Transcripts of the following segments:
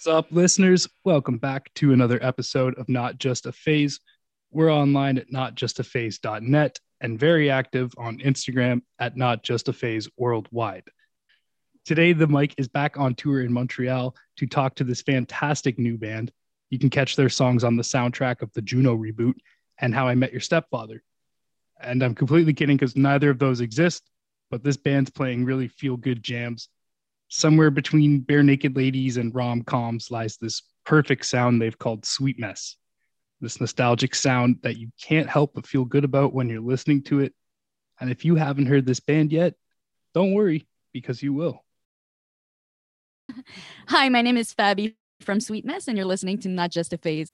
What's up, listeners? Welcome back to another episode of Not Just a Phase. We're online at notjustaphase.net and very active on Instagram at Not Just a Phase Worldwide. Today, the mic is back on tour in Montreal to talk to this fantastic new band. You can catch their songs on the soundtrack of the Juno reboot and How I Met Your Stepfather. And I'm completely kidding because neither of those exist, but this band's playing really feel good jams somewhere between Barenaked Ladies and rom coms lies this perfect sound they've called Sweet Mess. This nostalgic sound that you can't help but feel good about when you're listening to it. And if you haven't heard this band yet, don't worry because you will. Hi, my name is Fabi from Sweet Mess, and you're listening to Not Just a Phase.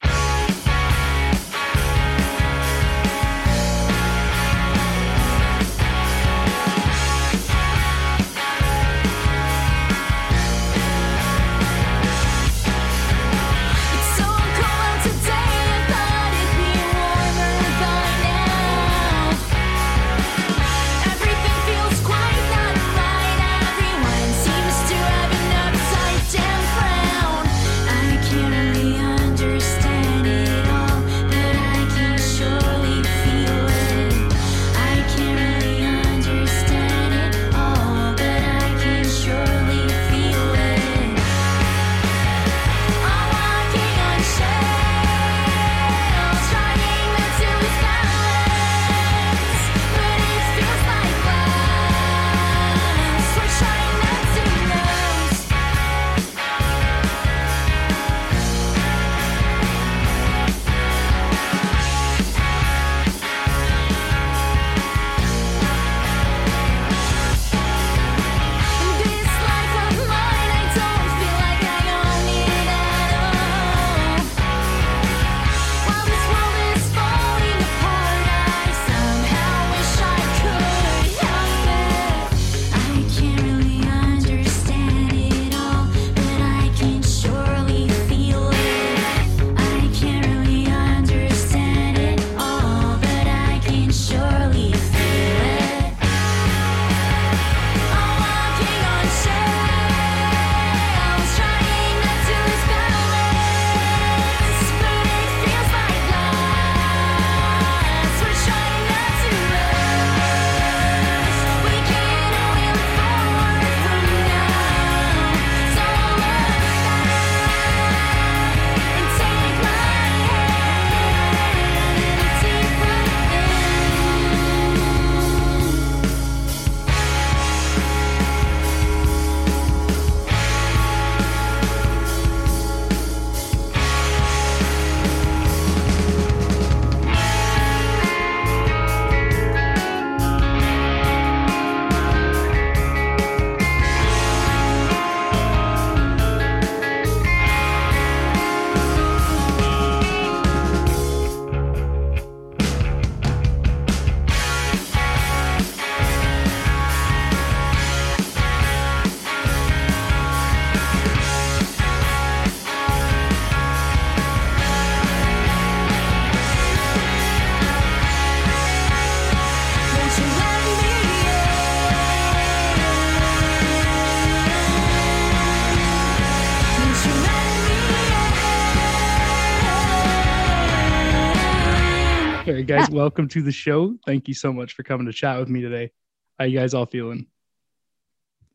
Welcome to the show. Thank you so much for coming to chat with me today. How are you guys all feeling?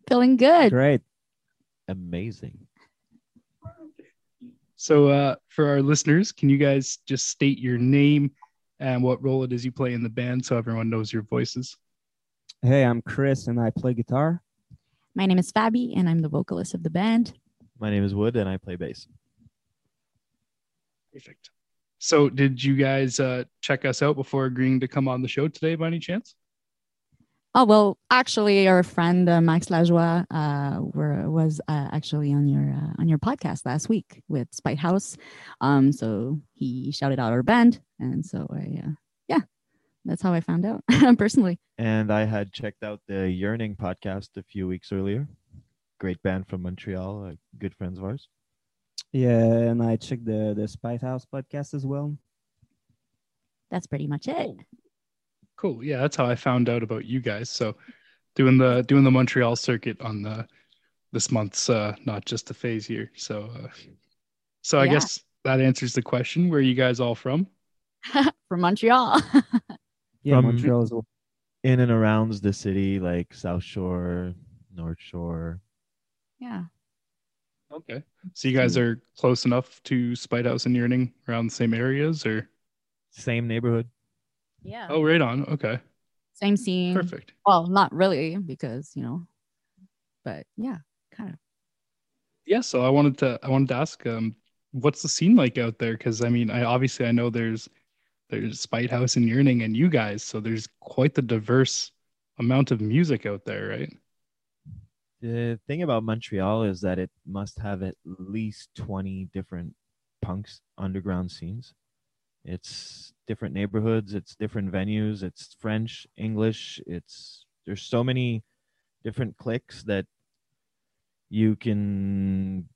Feeling good. Great. Amazing. So, uh, for our listeners, can you guys just state your name and what role it is you play in the band so everyone knows your voices? Hey, I'm Chris and I play guitar. My name is Fabi, and I'm the vocalist of the band. My name is Wood and I play bass. Perfect. So, did you guys uh, check us out before agreeing to come on the show today by any chance? Oh well, actually, our friend uh, Max Lajoie uh, were, was uh, actually on your uh, on your podcast last week with Spite House. Um, so he shouted out our band, and so I, uh, yeah, that's how I found out personally. And I had checked out the Yearning podcast a few weeks earlier. Great band from Montreal, uh, good friends of ours. Yeah, and I checked the the Spite House podcast as well. That's pretty much it. Cool. Cool. Yeah, that's how I found out about you guys. So, doing the doing the Montreal circuit on the this month's uh, not just a phase year. So, uh, so I Yeah. guess that answers the question. Where are you guys all from? From Montreal. Yeah, From- Montreal as well. In and around the city, like South Shore, North Shore. yeah. Okay. So you guys are close enough to Spite House and Yearning around the same areas, or? Same neighborhood. Yeah. Oh, right on. Okay. Same scene. Perfect. Well, not really because, you know, but yeah, kind of. Yeah. So I wanted to I wanted to ask, um, what's the scene like out there? Because I mean, I obviously I know there's there's Spite House and Yearning and you guys, so there's quite the diverse amount of music out there, right? The thing about Montreal is that it must have at least 20 different punks underground scenes. It's different neighborhoods, it's different venues, it's French, English, it's there's so many different cliques that you can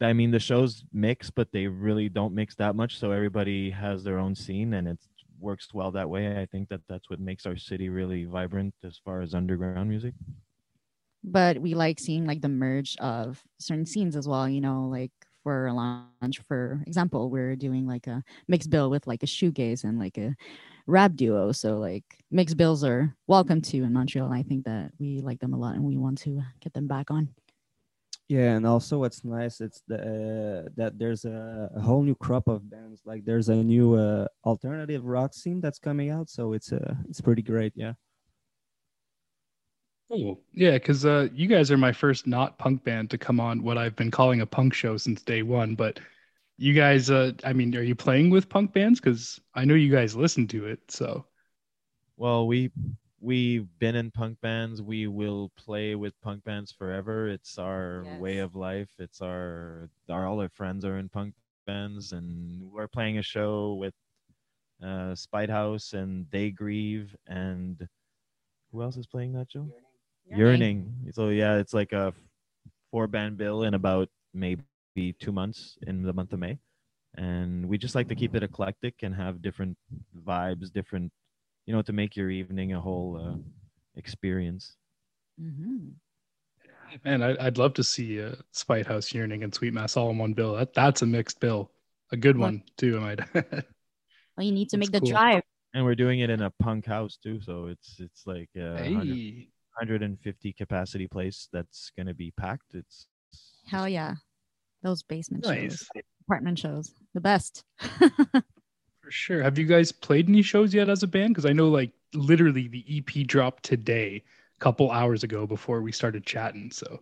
I mean the shows mix but they really don't mix that much so everybody has their own scene and it works well that way. I think that that's what makes our city really vibrant as far as underground music. But we like seeing like the merge of certain scenes as well, you know, like for launch, for example, we're doing like a mixed bill with like a shoegaze and like a rap duo. So like mixed bills are welcome to in Montreal. And I think that we like them a lot and we want to get them back on. Yeah, and also what's nice it's the uh, that there's a, a whole new crop of bands. Like there's a new uh, alternative rock scene that's coming out, so it's uh, it's pretty great. Yeah. Cool. Yeah, because uh, you guys are my first not punk band to come on what I've been calling a punk show since day one. But you guys, uh, I mean, are you playing with punk bands? Because I know you guys listen to it. So Well, we we've been in punk bands. We will play with punk bands forever. It's our way of life. It's our our all our friends are in punk bands, and we're playing a show with uh, Spite House and They Grieve, and who else is playing that show? Yearning. So yeah, it's like a four band bill in about maybe two months in the month of May. And we just like to keep it eclectic and have different vibes, different, you know, to make your evening a whole uh, experience. hmm man, I, I'd love to see uh, Spite House, Yearning, and Sweet Mass all in one bill. That that's a mixed bill, a good Well- one too. I might. Well, you need to That's make the cool. drive. And we're doing it in a punk house too, so it's it's like uh, hey, 150 capacity place that's gonna be packed. It's Hell yeah. Those basement nice shows, apartment shows, the best. for sure. Have you guys played any shows yet as a band? Because I know, like, literally the EP dropped today, a couple hours ago before we started chatting. So.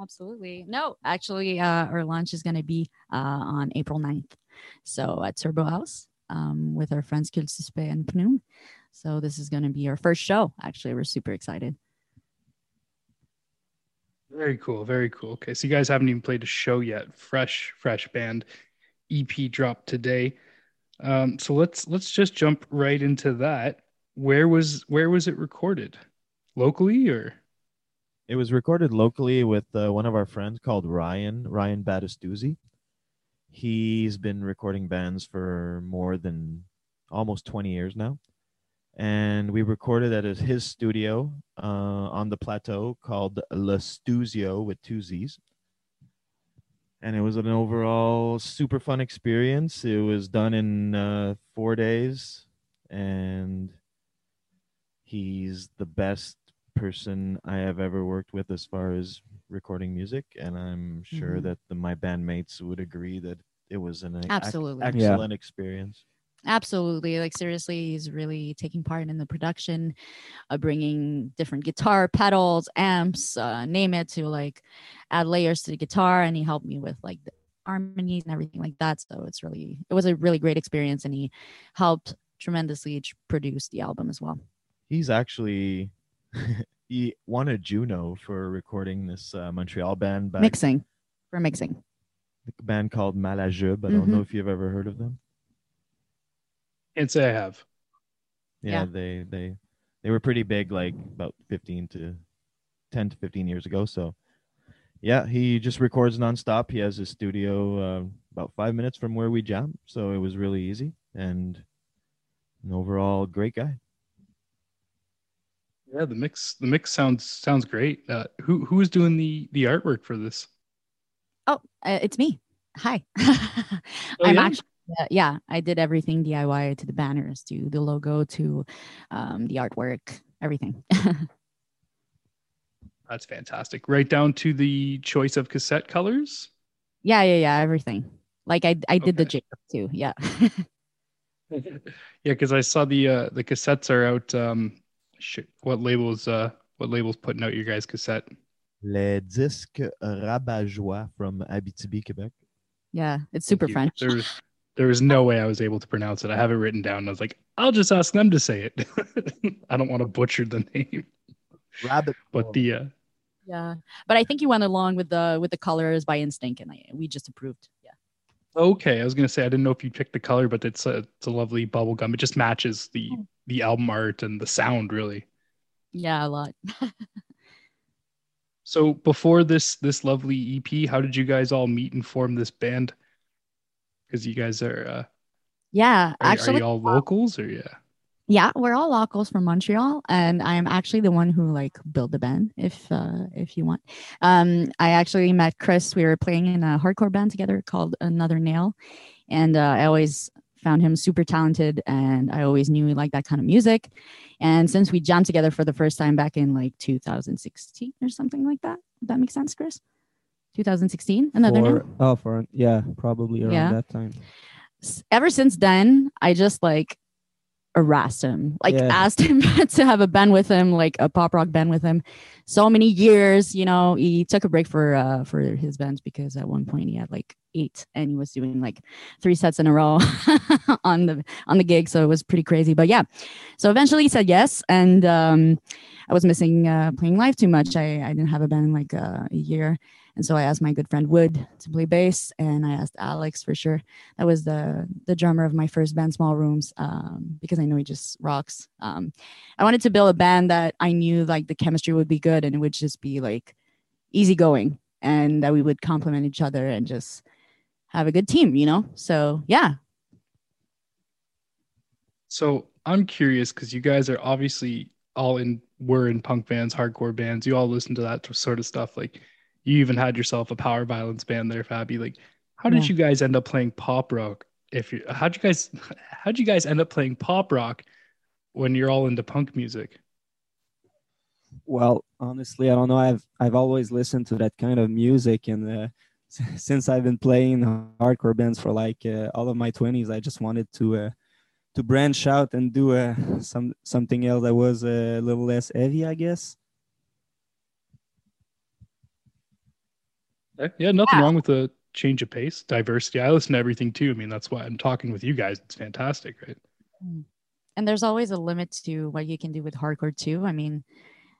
Absolutely. No, actually, uh, our launch is going to be uh, on April 9th. So at Turbo House um, with our friends Cul and Pnoom. So this is going to be our first show. Actually, we're super excited. Very cool. Very cool. Okay. So you guys haven't even played a show yet. Fresh, fresh band. EP dropped today. Um, so let's let's just jump right into that. Where was where was it recorded? Locally or It was recorded locally with uh, one of our friends called Ryan, Ryan Battistuzzi. He's been recording bands for more than almost 20 years now. And we recorded at his, his studio uh, on the plateau called Le Stuzio with two Z's. And it was an overall super fun experience. It was done in uh, four days. And he's the best person I have ever worked with as far as recording music, and I'm sure Mhm. that the, my bandmates would agree that it was an ac- Absolutely. Yeah. excellent experience. Absolutely. Like, seriously, he's really taking part in the production, uh, bringing different guitar pedals, amps, uh, name it, to like add layers to the guitar. And he helped me with like the harmonies and everything like that. So it's really, it was a really great experience. And he helped tremendously to produce the album as well. He's actually he won a Juno for recording this uh, Montreal band back Mixing, for mixing. a band called Malajube. I don't know if you've ever heard of them. Can't say I have. Yeah, Yeah. they they they were pretty big like about 15 to 10 to 15 years ago so yeah he just records nonstop he has his studio uh, about five minutes from where we jam so it was really easy and an overall great guy Yeah, the mix the mix sounds sounds great. Uh, who who is doing the the artwork for this? Oh, uh, it's me. Hi. Oh, I'm yeah? actually uh, yeah, I did everything DIY to the banners, to the logo, to um, the artwork, everything. That's fantastic. Right down to the choice of cassette colors. yeah, yeah, yeah, everything. Like I I did the Okay. Jacob too. Yeah. yeah, because I saw the uh, the cassettes are out. Um, shit, what labels? Uh, what labels putting out your guys' cassette? Les disques Rabat-Joie from Abitibi, Quebec. yeah, it's super you. French. There was there was no way I was able to pronounce it. I have it written down. I was like, I'll just ask them to say it. I don't want to butcher the name, Rabbit. but the uh, Yeah, but I think you went along with the with the colors by instinct, and I, we just approved. Yeah. okay, I was gonna say I didn't know if you picked the color, but it's a it's a lovely bubble gum. It just matches the Hmm. the album art and the sound really. Yeah, a lot. So before this this lovely EP, how did you guys all meet and form this band? Because you guys are, uh, Yeah, are, are actually, you all locals or yeah? yeah, we're all locals from Montreal, and I'm actually the one who like built the band. If uh, if you want, um, I actually met Chris. We were playing in a hardcore band together called Another Nail, and uh, I always found him super talented, and I always knew he liked that kind of music. And since we jammed together for the first time back in like 2016 or something like that, that make sense, Chris? 2016, Another. For- oh, for yeah, probably around Yeah. that time. ever since then, I just like harassed him, like Yeah. asked him to have a band with him, like a pop rock band with him. So many years, you know, he took a break for uh for his bands because at one point he had like eight and he was doing like three sets in a row on the on the gig. So it was pretty crazy. But yeah. So eventually he said yes. And um I was missing uh playing live too much. I, I didn't have a band in like uh, a year. And so I asked my good friend Wood to play bass and I asked Alex for sure that was the the drummer of my first band small rooms um, because i know he just rocks um, i wanted to build a band that i knew like the chemistry would be good and it would just be like easygoing and that we would complement each other and just have a good team you know so yeah So I'm curious because you guys are obviously all in were in punk bands, hardcore bands. You all listen to that sort of stuff. Like you even had yourself a power violence band there, Fabi. Like, how did Yeah. you guys end up playing pop rock? If you how'd you guys how'd you guys end up playing pop rock when you're all into punk music? Well, honestly, I don't know. I've I've always listened to that kind of music, and uh, since I've been playing hardcore bands for like uh, all of my twenties, I just wanted to uh, to branch out and do uh, some something else that was a little less heavy, I guess. Yeah, yeah, nothing wrong with a change of pace, diversity. I listen to everything too. I mean, that's why I'm talking with you guys. It's fantastic, right? Mm. and there's always a limit to what you can do with hardcore too i mean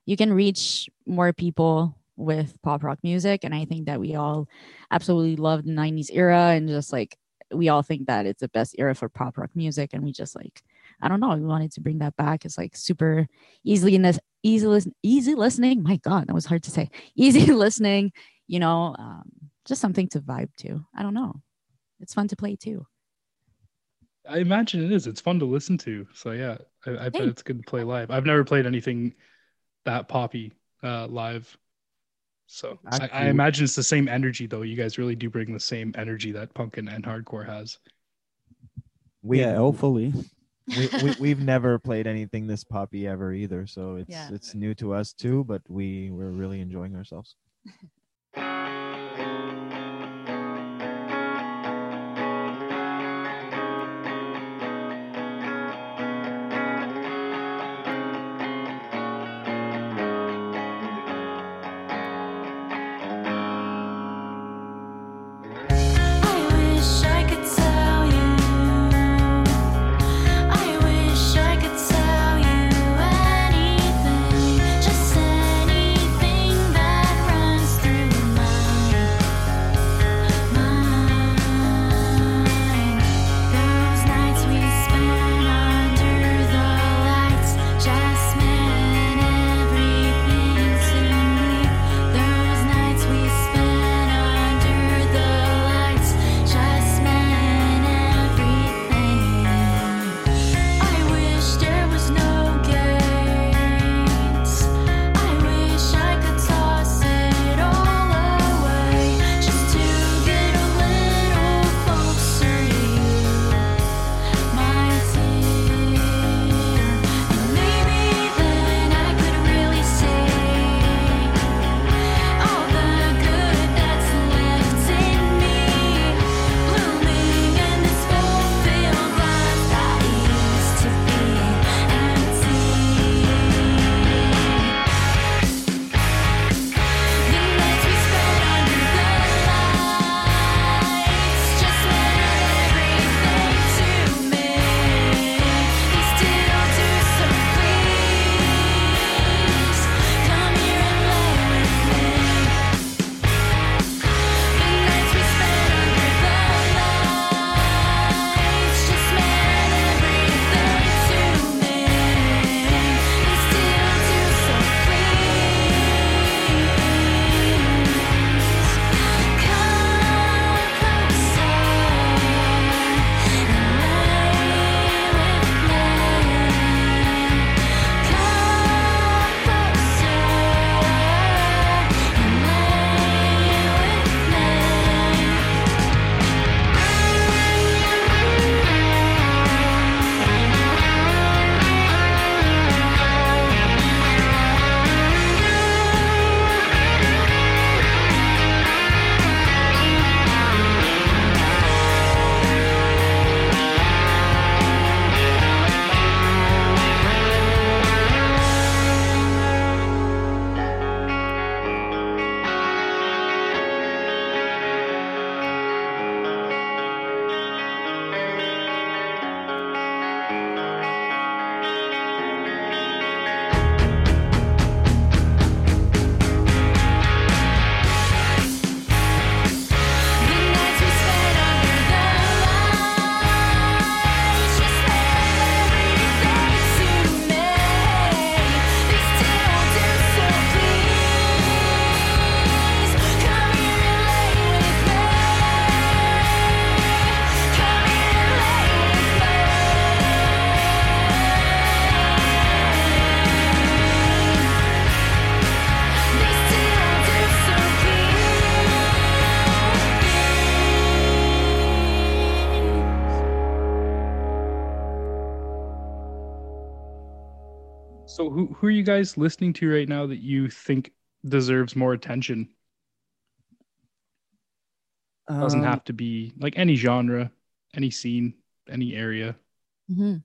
you can reach more people with pop rock music and i think that we all absolutely love the 90s era and just like we all think that it's the best era for pop rock music and we just like i don't know we wanted to bring that back it's like super easily in this easy listen, easy listening my god that was hard to say easy listening you know um, just something to vibe to i don't know it's fun to play too I imagine it is. It's fun to listen to. So yeah, I, I bet it's good to play live. I've never played anything that poppy uh, live. So I, I imagine it's the same energy though. You guys really do bring the same energy that punk and, and hardcore has. We, yeah, hopefully. we, we we've never played anything this poppy ever either, so it's Yeah. it's new to us too. But we we're really enjoying ourselves. So who who are you guys listening to right now that you think deserves more attention? Doesn't Um, have to be like any genre, any scene, any area. hmm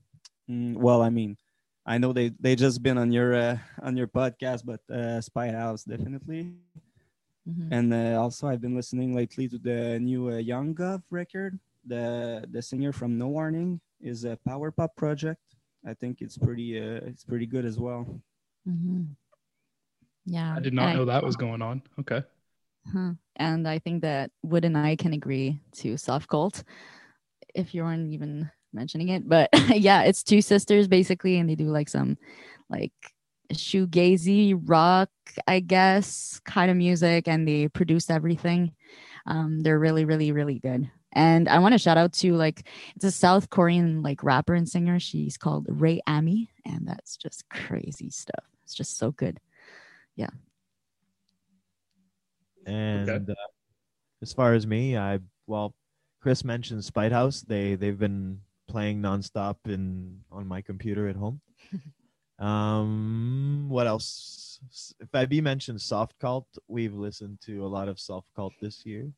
Mm, well, I mean, I know they they just been on your uh, on your podcast, but uh, Spite House definitely, hmm and uh, also I've been listening lately to the new uh, Young Guv record. The the singer from No Warning is a power pop project. I think it's pretty uh, it's pretty good as well. hmm Yeah. I did not and know that was going on. Okay. Huh. And I think that Wood and I can agree to Soft Cult if you weren't even mentioning it. But yeah, it's two sisters basically, and they do like some like shoegazy rock, I guess, kind of music, and they produce everything. Um, they're really, really, really good. And I want to shout out to like it's a South Korean like rapper and singer. She's called Rei Ami, and that's just crazy stuff. It's just so good. Yeah. And uh, as far as me, I well, Chris mentioned Spite House. They they've been playing nonstop in on my computer at home. um, what else? S- If IB mentioned Soft Cult, we've listened to a lot of Soft Cult this year.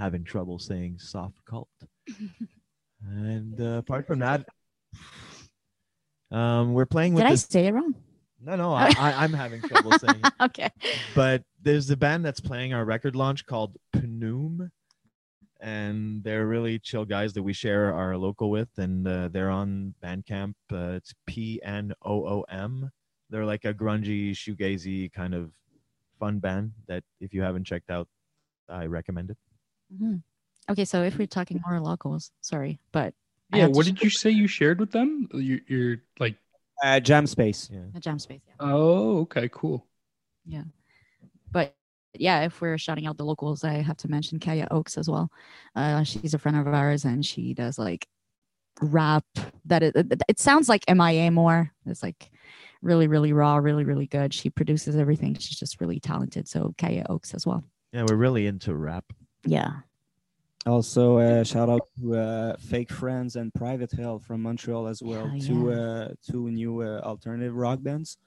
Having trouble saying Soft Cult. and uh, apart from that, um, we're playing with Did I say it wrong? No, no, I, I, I'm having trouble saying it okay. but there's a band that's playing our record launch called Pnoom, and they're really chill guys that we share our local with, and uh, they're on Bandcamp. Uh, it's P N O O M. They're like a grungy, shoegazy kind of fun band that if you haven't checked out, I recommend it. Mhm. Okay, so if we're talking more locals, sorry, but Yeah. What did you say you shared with them? You're, you're like, Uh, Jam Space. Yeah. a jam space, yeah. oh, okay, cool. Yeah, but yeah, if we're shouting out the locals, I have to mention Kaya Oaks as well. Uh, she's a friend of ours, and she does like rap. That it, it, it sounds like MIA more. It's like really, really raw, really, really good. She produces everything. She's just really talented. So Kaya Oaks as well. Yeah, we're really into rap. Yeah. Also, uh, shout out to uh, Fake Friends and Private Hell from Montreal as well. Yeah, two yeah. uh, two new uh, alternative rock bands.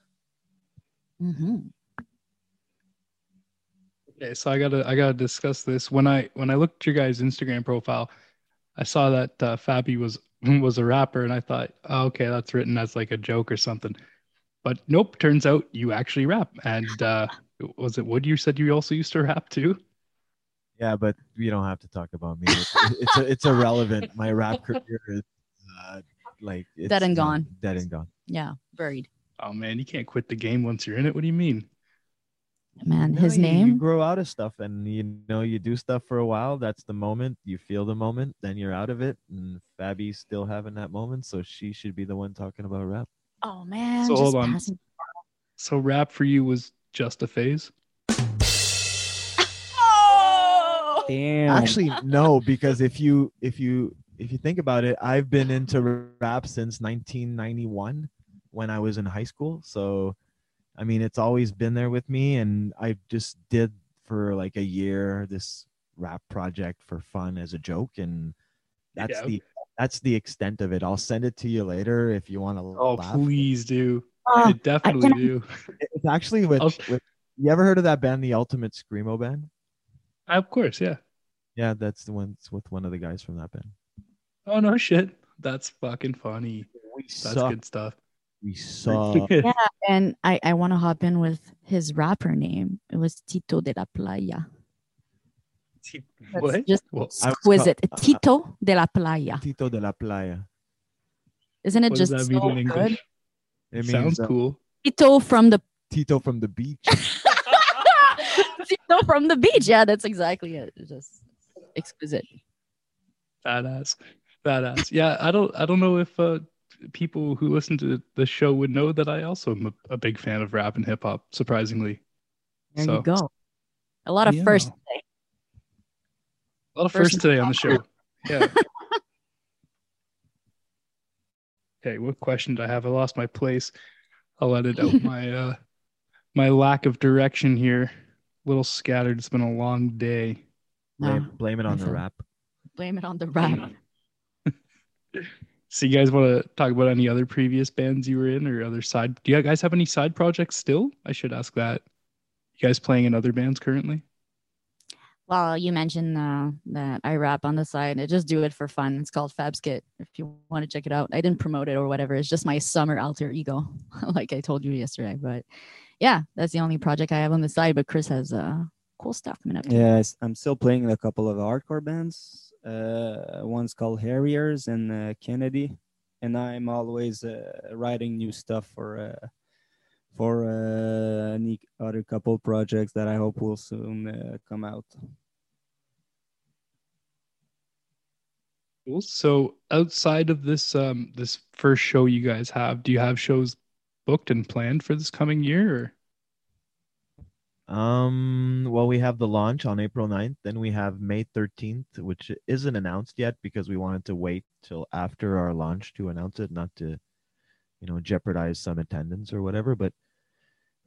hmm Okay, so I gotta I gotta discuss this. When I when I looked at your guys' Instagram profile, I saw that uh, Fabi was was a rapper, and I thought, oh, okay, that's written as like a joke or something. But nope, turns out you actually rap. And uh, was it Wood? You said you also used to rap too. Yeah, but we don't have to talk about me. It's it's, a, it's irrelevant. My rap career is uh, like it's Dead and uh, gone. Dead and gone. Yeah. Buried. Oh man, you can't quit the game once you're in it. What do you mean? Man, No, his you- You name. grow out of stuff, and you know you do stuff for a while. That's the moment. You feel the moment, then you're out of it. And Fabi's still having that moment, so she should be the one talking about rap. Oh man. So just hold on. passing- So rap for you was just a phase. Damn. Actually, no, because if you if you if you think about it, I've been into rap since 1991 when I was in high school. So, I mean, it's always been there with me, and I just did for like a year this rap project for fun as a joke, and that's Yeah. the that's the extent of it. I'll send it to you later if you want to Oh, laugh. please do. Oh, I definitely I- do. It's actually with, with you ever heard of that band, the Ultimate Screamo Band? Of course, yeah. Yeah, that's the one. It's with one of the guys from that band. Oh no shit. That's fucking funny. We That's suck. good stuff. We saw Yeah, and I, I want to hop in with his rapper name. It was Tito de la Playa. That's what? just Well, I was exquisite. Tito de la Playa. Tito de la Playa. Isn't it what does just that mean so in good? English? It Sounds uh, cool. Tito from the Tito from the beach. Tito from the beach. Yeah, that's exactly it. It's just exquisite. Badass. Badass. Yeah, I don't I don't know if uh people who listen to the show would know that I also am a, a big fan of rap and hip hop, surprisingly. There So- you go. A lot of Yeah. firsts today. A lot of First firsts today on the show. Yeah. okay, what question did I have? I lost my place. I'll let it out my uh my lack of direction here. A little scattered. It's been a long day. No, blame, blame it on the rap. blame it on the rap. So you guys want to talk about any other previous bands you were in or other side? Do you guys have any side projects still? I should ask that. You guys playing in other bands currently? Well, you mentioned uh, that I rap on the side. I just do it for fun. It's called Fabskit. If you want to check it out, I didn't promote it or whatever. It's just my summer alter ego, like I told you yesterday. But yeah, that's the only project I have on the side. But Chris has uh, cool stuff coming up. Yeah, I'm still playing a couple of hardcore bands. Uh, one's called Harriers and uh, Kennedy, and I'm always uh, writing new stuff for uh, for uh, any other couple projects that I hope will soon uh, come out. Cool. So outside of this um this first show you guys have, do you have shows booked and planned for this coming year or Um, well, we have the launch on April 9th. Then we have May 13th, which isn't announced yet because we wanted to wait till after our launch to announce it, not to, you know, jeopardize some attendance or whatever. But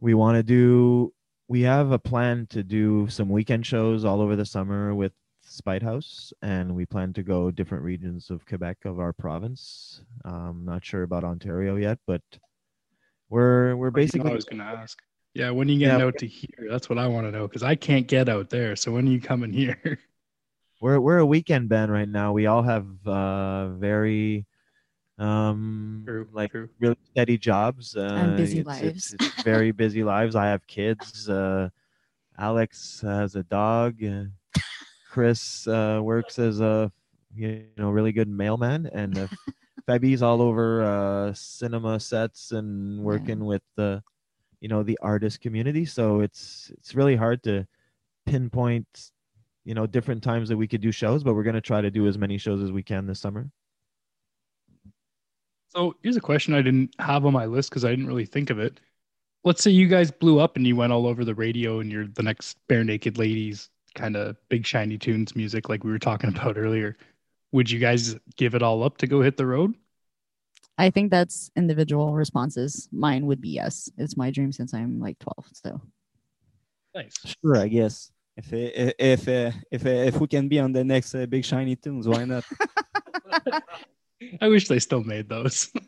we want to do, we have a plan to do some weekend shows all over the summer with Spite House, and we plan to go different regions of Quebec of our province. Um, not sure about Ontario yet, but we're we're basically I was gonna ask. Yeah, when are you getting Yeah. out to here? That's what I want to know because I can't get out there. So when are you coming here? we're we're a weekend band right now. We all have uh very um True, like true. really steady jobs uh, And busy it's- it's- lives. it's very busy lives. I have kids. Uh, Alex has a dog. Uh, Chris uh, works as a you know really good mailman, and uh, Fabi's all over uh, cinema sets and working with the you know the artist community. So it's it's really hard to pinpoint you know different times that we could do shows, but we're gonna try to do as many shows as we can this summer. So here's a question I didn't have on my list because I didn't really think of it. Let's say you guys blew up and you went all over the radio and you're the next Barenaked Ladies kind of big shiny tunes music like we were talking about earlier. Would you guys give it all up to go hit the road? I think that's individual responses. Mine would be yes. It's my dream since I'm like 12. So Nice. Sure, I guess. If if uh, if uh, if we can be on the next uh, Big Shiny Tunes, why not? I wish they still made those.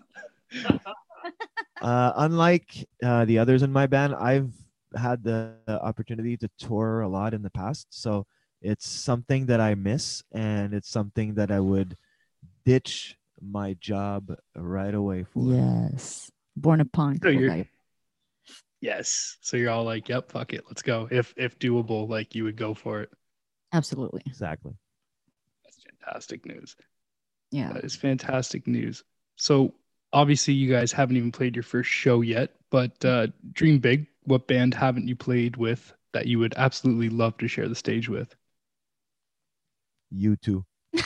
Uh, unlike uh, the others in my band, I've had the opportunity to tour a lot in the past, so it's something that I miss, and it's something that I would ditch my job right away for. yes, born a punk. So you're- okay. yes. So you're all like, "Yep, fuck it, let's go." If if doable, like you would go for it. Absolutely. Exactly. That's fantastic news. Yeah. That is fantastic news. So obviously you guys haven't even played your first show yet, but uh, dream big. What band haven't you played with that you would absolutely love to share the stage with? U2.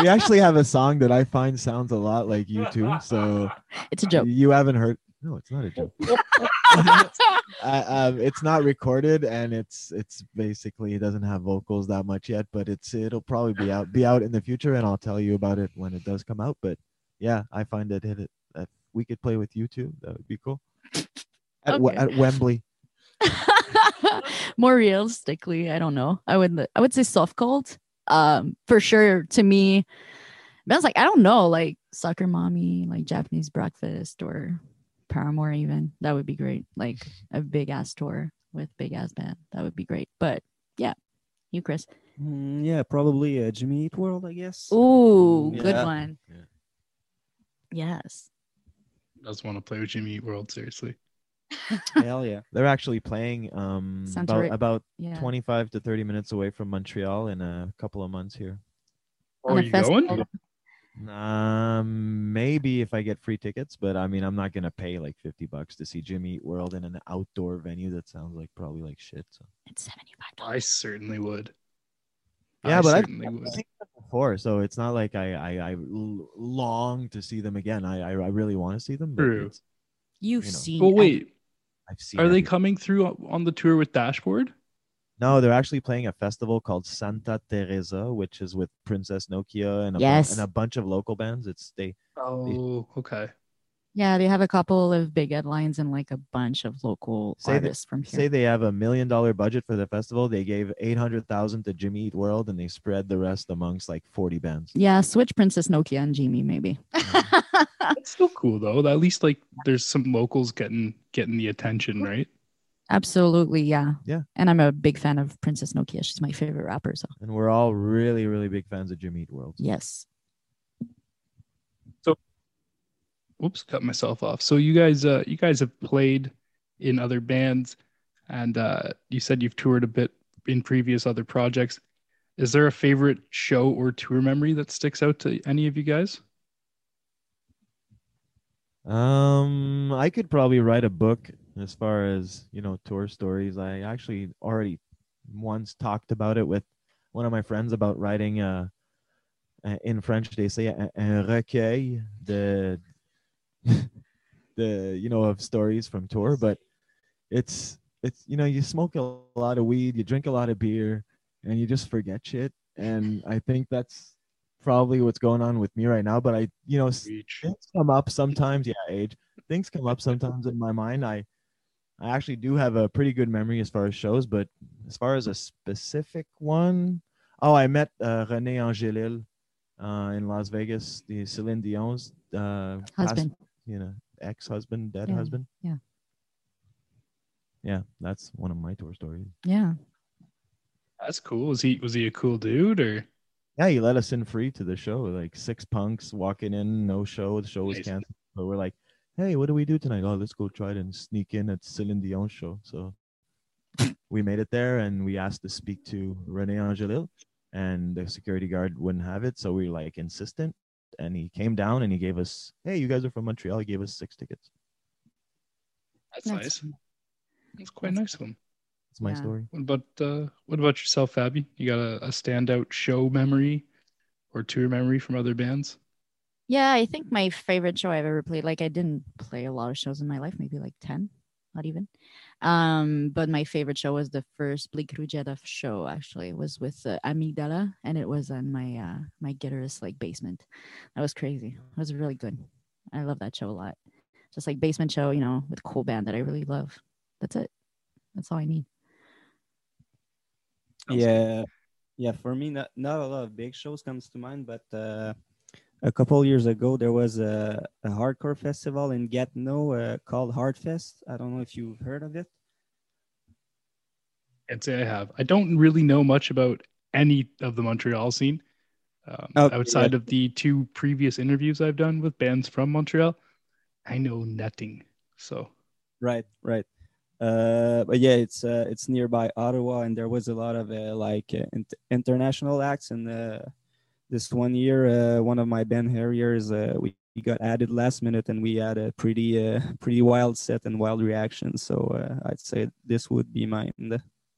We actually have a song that I find sounds a lot like U2. So it's a joke. you haven't heard. No, it's not a joke. uh, um, it's not recorded and it's it's basically it doesn't have vocals that much yet but it's it'll probably be out be out in the future and i'll tell you about it when it does come out but yeah i find that hit it that we could play with U2 that would be cool at,We- Okay. at wembley More realistically, I don't know. I would I would say Soft Cult. Um, for sure. To me, I was like I don't know, like Soccer Mommy, like Japanese Breakfast, or Paramore. Even that would be great. Like a big ass tour with big ass band. That would be great. But yeah, you, Chris. Mm, yeah, probably uh, Jimmy Eat World, I guess. Ooh, good one. Yeah. Yes. Does want to play with Jimmy Eat World seriously? Hell yeah. they're actually playing um Sounds about, right. about Yeah. 25 to 30 minutes away from montreal in a couple of months here Oh, are you festival. going? Um, maybe if I get free tickets, but I mean, I'm not gonna pay like fifty bucks to see Jimmy Eat World in an outdoor venue that sounds like probably like shit. So. It's seventy five I certainly would. Yeah, I but I've- would. I've seen them before, so it's not like I I long to see them again. I I, I really want to see them. But True. You've You know. seen. Well, ev- wait, I've seen. are they coming through on the tour with Dashboard? No, they're actually playing a festival called Santa Teresa, which is with Princess Nokia and a, bu- Yes. and a bunch of local bands. It's they Oh, okay. Yeah, they have a couple of big headlines and like a bunch of local Say that- artists from here. Say they have a million dollar budget for the festival. They gave eight hundred thousand to Jimmy Eat World, and they spread the rest amongst like forty bands. yeah, switch Princess Nokia and Jimmy maybe. That's still cool though. At least like there's some locals getting getting the attention, right? Absolutely, yeah. Yeah. And I'm a big fan of Princess Nokia. She's my favorite rapper. So And we're all really, really big fans of Jimmy Eat World. yes. So whoops, cut myself off. So you guys uh you guys have played in other bands and uh you said you've toured a bit in previous other projects. Is there a favorite show or tour memory that sticks out to any of you guys? Um, I could probably write a book as far as you know tour stories. I actually already once talked about it with one of my friends about writing uh uh, in French they say un, recueil de the you know of stories from tour, but it's it's you know you smoke a lot of weed, you drink a lot of beer, and you just forget shit. And I think that's probably what's going on with me right now. But I you know s- Reach. things come up sometimes yeah age things come up sometimes in my mind i i actually do have a pretty good memory as far as shows but as far as a specific one oh i met uh, rene angelil uh, in las vegas the celine dion's uh, past- Husband. you know ex-husband dead Yeah, husband yeah. yeah that's one of my tour stories Yeah. That's cool. Was he was he a cool dude or yeah he let us in free to the show like six punks walking in no show the show was Nice. canceled but we're like hey what do we do tonight oh let's go try it and sneak in at celine dion's show so we made it there and we asked to speak to rene angelil and the security guard wouldn't have it so we were like insistent and he came down and he gave us hey you guys are from montreal he gave us six tickets that's Nice. nice. That's quite nice of him. That's my Yeah. story What about uh what about yourself, Abby? You got a, a standout show memory or tour memory from other bands? Yeah, I think my favorite show I've ever played, like I didn't play a lot of shows in my life, maybe like 10, not even. Um, but my favorite show was the first Bleak Rujeda show actually. It was with uh, Amygdala and it was on my uh my guitarist like basement. That was crazy. It was really good. I love that show a lot. Just like basement show, you know, with cool band that I really love. That's it. That's all I need. Yeah yeah for me not, not a lot of big shows comes to mind but uh a couple years ago there was a, a hardcore festival in gatineau uh, called hardfest i don't know if you've heard of it I'd say I have. I don't really know much about any of the Montreal scene. Um, Okay, outside yeah. of the two previous interviews I've done with bands from Montreal, I know nothing. So right right uh but yeah it's uh it's nearby ottawa and there was a lot of uh, like uh, int- international acts and uh this one year uh one of my band harriers uh we, we got added last minute and we had a pretty uh pretty wild set and wild reaction so i'd say this would be mine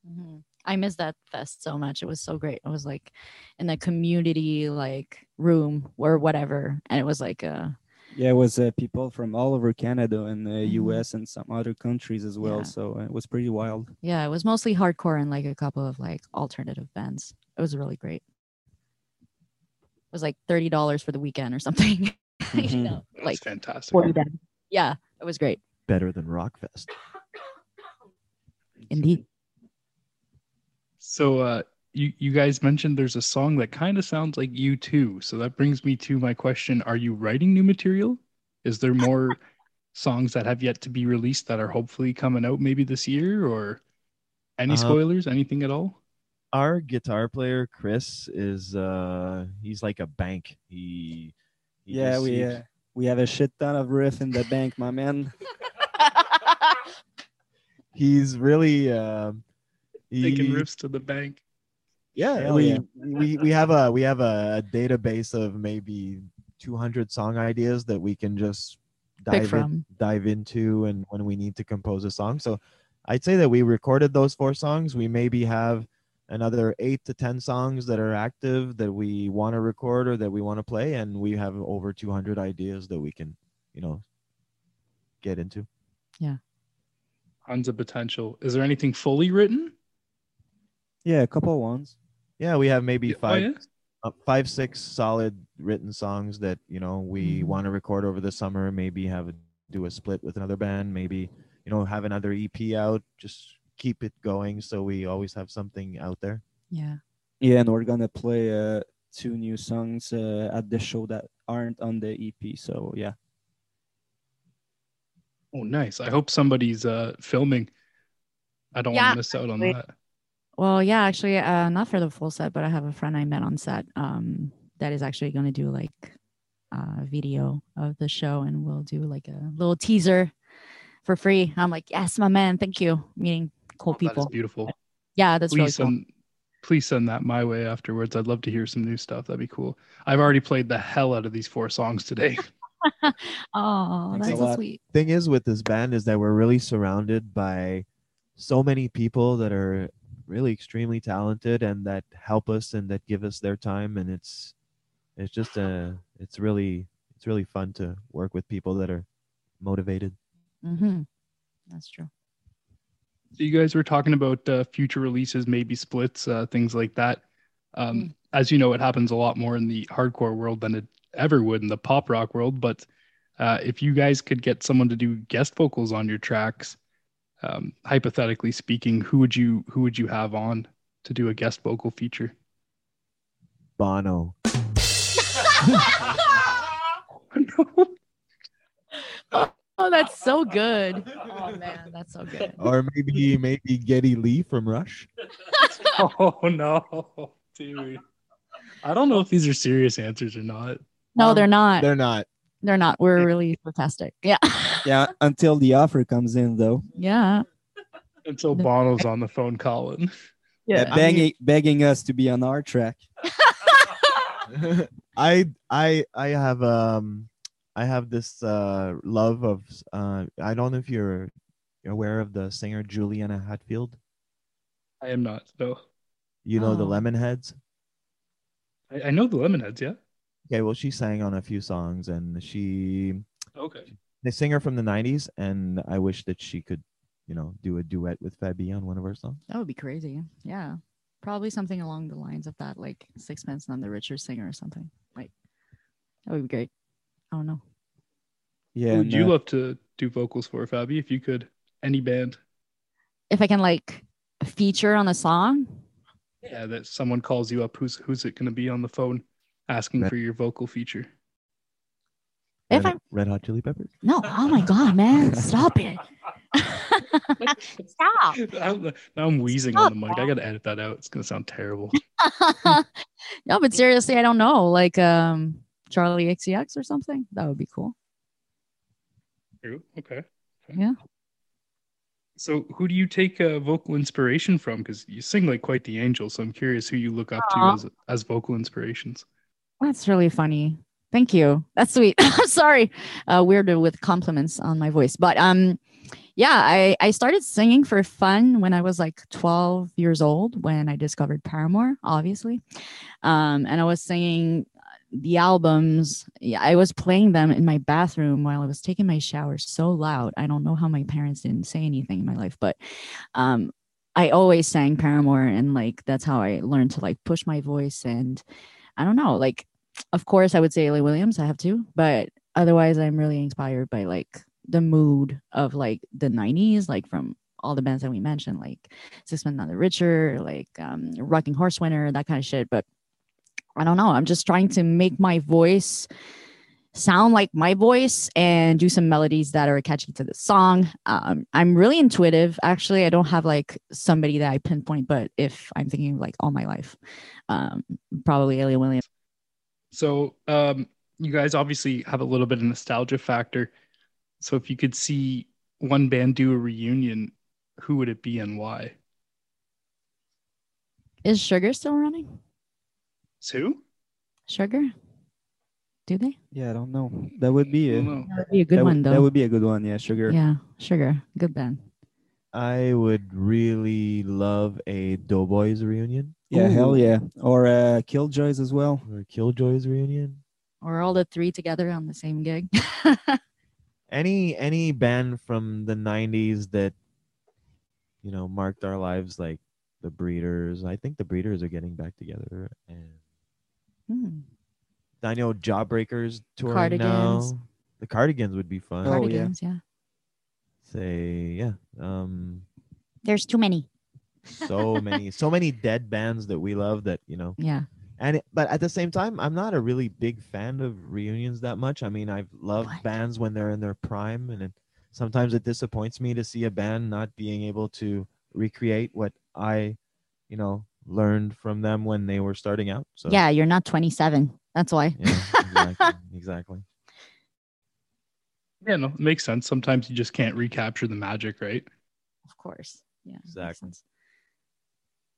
Mhm. I miss that fest so much. It was so great. It was like in a community like room or whatever, and it was like uh yeah it was uh, people from all over canada and the Mhm. us and some other countries as well Yeah. so uh, it was pretty wild yeah, it was mostly hardcore and like a couple of like alternative bands. It was really great. It was like thirty dollars for the weekend or something. you Mhm. know, that's like fantastic. forty bands. Yeah, it was great. better than rockfest Indeed. So uh you you guys mentioned there's a song that kind of sounds like U2. So that brings me to my question, are you writing new material? Is there more songs that have yet to be released that are hopefully coming out maybe this year or any Uh, spoilers, anything at all? our guitar player chris is uh he's like a bank he, he yeah just- we uh, we have a shit ton of riff in the bank my man he's really um Taking riffs to the bank. Yeah Hell we, yeah. we we have a we have a database of maybe 200 song ideas that we can just dive in, dive into and when we need to compose a song so i'd say that we recorded those four songs we maybe have another eight to ten songs that are active that we want to record or that we want to play and we have over 200 ideas that we can you know get into Yeah, Tons of potential. Is there anything fully written? yeah a couple ones yeah we have maybe Yeah, oh, five yeah? uh, five six solid written songs that you know we Mhm. want to record over the summer maybe have a do a split with another band, maybe you know have another EP out, just keep it going so we always have something out there. Yeah. Yeah, and we're gonna play uh, two new songs uh, at the show that aren't on the EP. So yeah, Oh, nice. I hope somebody's uh filming. I don't Yeah, want to miss out on that. Well, yeah, actually, uh, not for the full set, but I have a friend I met on set um, that is actually going to do like a video of the show, and we'll do like a little teaser for free. I'm like, yes, my man, thank you. Meeting cool That is people. beautiful. Yeah, that's really please cool. send please send that my way afterwards. I'd love to hear some new stuff. That'd be cool. I've already played the hell out of these four songs today. Oh, Thanks that's so lot. sweet. thing is with this band is that we're really surrounded by so many people that are really extremely talented and that help us and that give us their time and it's it's just a it's really it's really fun to work with people that are motivated hmm That's true. So you guys were talking about uh, future releases, maybe splits, uh, things like that. Um, Mm. As you know, it happens a lot more in the hardcore world than it ever would in the pop rock world. But uh, if you guys could get someone to do guest vocals on your tracks, um, hypothetically speaking, who would you who would you have on to do a guest vocal feature? bono Oh, that's so good. Oh man, that's so good. or maybe maybe geddy lee from rush oh no, dude! I don't know if these are serious answers or not. No, Um, they're not. they're not They're not. We're really sarcastic. Yeah. yeah. Until the offer comes in, though, yeah. Until Bono's on the phone calling. Yeah. Begging begging us to be on our track. I I I have um I have this uh love of uh I don't know if you're aware of the singer Juliana Hatfield. I am not. No, You know the Oh. Lemonheads. I, I know the Lemonheads. Yeah. Okay, well she sang on a few songs and she Okay. the singer from the 90s and I wish that she could you know do a duet with Fabi on one of her songs. That would be crazy. Yeah. Probably something along the lines of that, like Sixpence None the Richer singer or something. Like that would be great. I don't know. Yeah. Would and, you uh, love to do vocals for, Fabi, if you could? Any band? If I can like feature on a song, Yeah, that someone calls you up. Who's who's it going to be on the phone asking Red- for your vocal feature? if Red, I'm Red Hot Chili Peppers. no, oh my god, man, stop it. stop. I'm, now I'm wheezing on the mic. I got to edit that out. It's going to sound terrible. no, but seriously, I don't know. Like um Charli XCX or something. That would be cool. True. Okay. Okay. Yeah. So, who do you take uh, vocal inspiration from? Because you sing like quite the angel. So I'm curious who you look up Aw. to as as vocal inspirations. That's really funny. Thank you. That's sweet. Sorry, uh, weird with compliments on my voice, but um, yeah, I I started singing for fun when I was like 12 years old when I discovered Paramore, obviously, um, and I was singing the albums. Yeah, I was playing them in my bathroom while I was taking my shower so loud. I don't know how my parents didn't say anything in my life, but um, I always sang Paramore, and like that's how I learned to like push my voice and I don't know, like of course I would say Hayley Williams, I have to, but otherwise I'm really inspired by like the mood of like the 90s, like from all the bands that we mentioned, like Sixpence None the Richer, like um Rocking Horse Winner, that kind of shit. But I don't know. I'm just trying to make my voice sound like my voice and do some melodies that are catchy to the song. Um, I'm really intuitive. Actually, I don't have like somebody that I pinpoint, but if I'm thinking of, like all my life, um, probably Hayley Williams. So, um, you guys obviously have a little bit of nostalgia factor. So, if you could see one band do a reunion, who would it be and why? Is Sugar still running? Who? Sugar? Do they? Yeah, I don't know. That would be I a. That would be a good that, one would, though. that would be a good one. Yeah, sugar. Yeah, Sugar. Good band. I would really love a Doughboys reunion Yeah, hell yeah. Or uh, Killjoys as well. or Killjoys reunion. Or all the three together on the same gig. Any any band from the '90s that you know marked our lives, like the Breeders. I think the Breeders are getting back together, and Hmm. I know Jawbreakers touring Cardigans. now. The The Cardigans would be fun. Oh, yeah. Cardigans, yeah. Say yeah. Um, There's too many. so many, so many dead bands that we love that you know. Yeah. And it, but at the same time, I'm not a really big fan of reunions that much. I mean, I've loved What? bands when they're in their prime, and it, sometimes it disappoints me to see a band not being able to recreate what I, you know, learned from them when they were starting out. So Yeah, you're not 27. That's why. yeah, exactly, exactly. Yeah, no, it makes sense. Sometimes you just can't recapture the magic, right? Of course. Yeah. Exactly.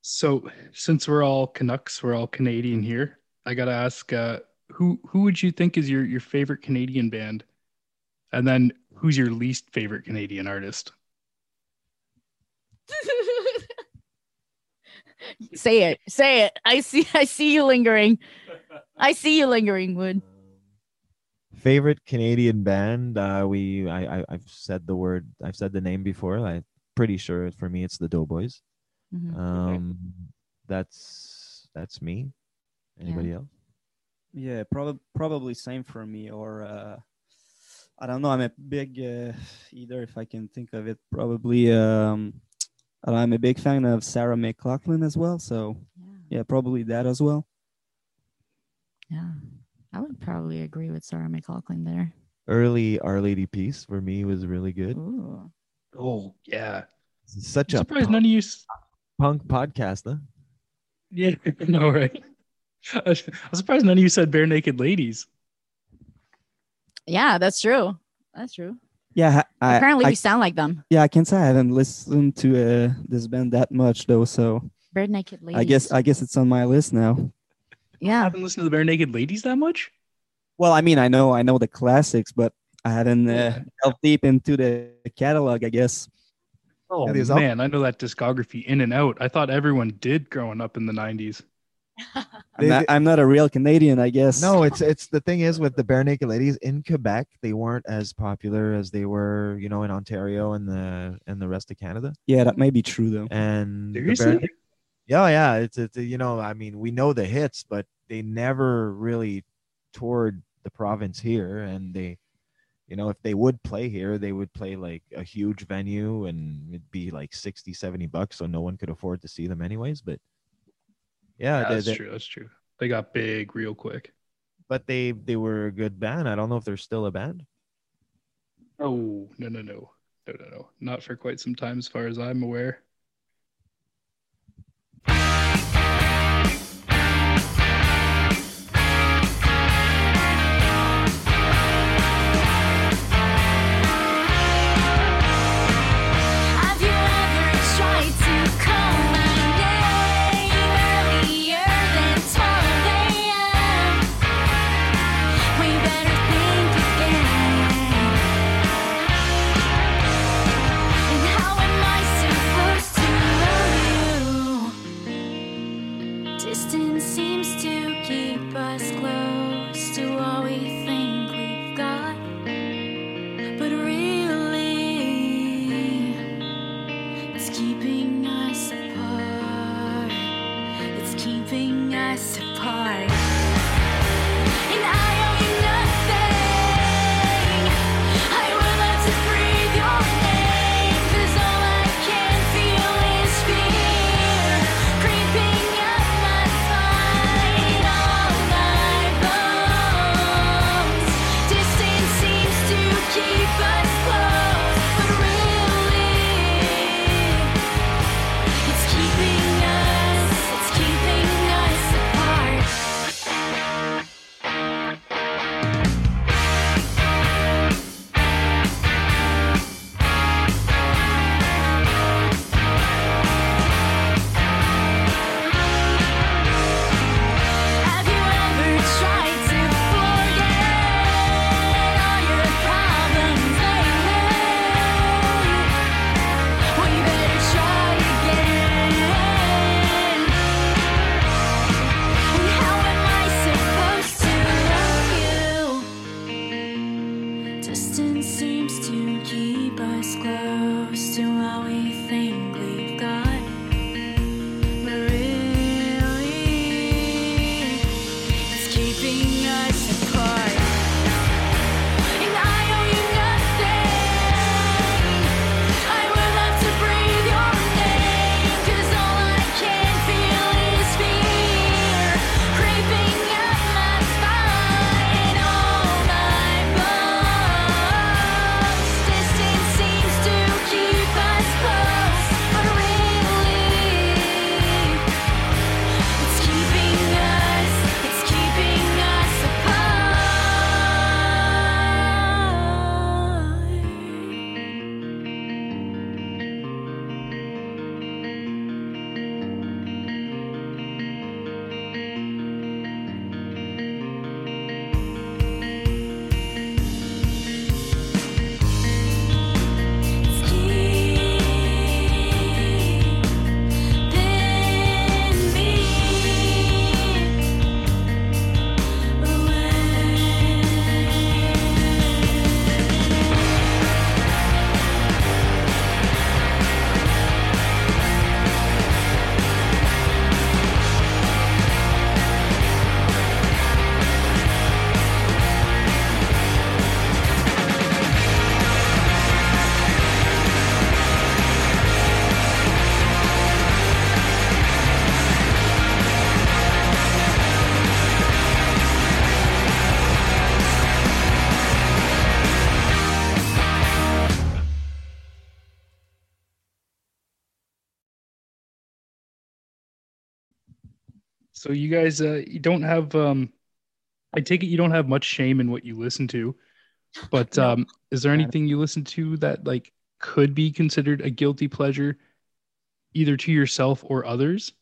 So since we're all Canucks, we're all Canadian here. I gotta ask, uh, who who would you think is your your favorite Canadian band, and then who's your least favorite Canadian artist? say it. Say it. I see I see you lingering. I see you lingering, Wood. Favorite Canadian band? Uh, we I, I I've said the word. I've said the name before. I'm pretty sure for me it's the Doughboys. Mhm. Um, that's that's me. Anybody else? Yeah, probably probably same for me. Or uh, I don't know. I'm a big uh, either if I can think of it. Probably um, and I'm a big fan of Sarah McLachlan as well. So Yeah. yeah, probably that as well. Yeah. I would probably agree with Sarah McLachlan there. Early Our Lady Peace for me was really good. Ooh. Oh yeah, Such I'm a surprised punk, none of you. punk podcast, huh? Yeah, no right. I'm surprised none of you said Barenaked Ladies. Yeah, that's true. That's true. Yeah, I, Apparently, I, we sound like them. yeah, I can't say I haven't listened to uh, this band that much though. So Barenaked Ladies. I guess I guess it's on my list now. Yeah, I haven't listened to the Barenaked Ladies that much. Well, I mean, I know I know the classics, but I haven't uh, delved deep into the catalog. I guess. Oh Yeah, there's al- man, I know that discography in and out. I thought everyone did growing up in the '90s. I'm, not, I'm not a real Canadian, I guess. No, it's it's the thing is with the Barenaked Ladies in Quebec, they weren't as popular as they were, you know, in Ontario and the and the rest of Canada. Yeah, that may be true though. And bare, yeah, yeah, it's it's you know, I mean, we know the hits, but they never really toured the province here, and they, you know, if they would play here, they would play like a huge venue, and it'd be like 60, 70 bucks, so no one could afford to see them anyways. But yeah, Yeah, they- that's they- true. That's true. They got big real quick. but they they were a good band. I don't know if they're still a band. Oh no no no no no no! Not for quite some time, as far as I'm aware. So you guys, uh, you don't have. Um, I take it you don't have much shame in what you listen to, but um, is there anything you listen to that like could be considered a guilty pleasure, either to yourself or others?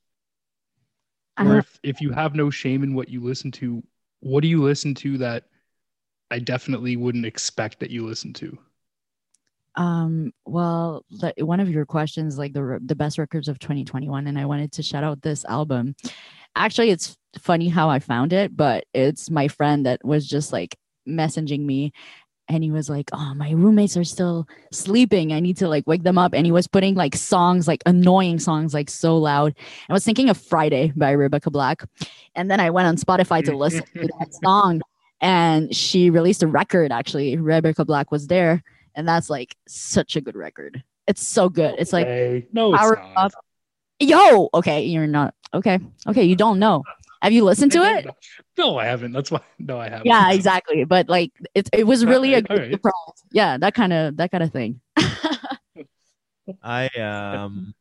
Or Uh, if, if you have no shame in what you listen to, what do you listen to that I definitely wouldn't expect that you listen to? Um, well, the, one of your questions, like the the best records of 2021, and I wanted to shout out this album. Actually, it's funny how I found it, but it's my friend that was just like messaging me, and he was like, "Oh, my roommates are still sleeping. I need to like wake them up." And he was putting like songs, like annoying songs, like so loud. I was thinking of Friday by Rebecca Black, and then I went on Spotify to listen to that song, and she released a record. Actually, Rebecca Black was there and that's like such a good record. It's so good. It's like Hey, no, it's power not. up. Yo, okay, you're not okay. Okay, you don't know. Have you listened to it? No, I haven't. That's why. No, I haven't. Yeah, exactly. But like, it it was really a good alright. surprise. Yeah, that kind of that kind of thing. I um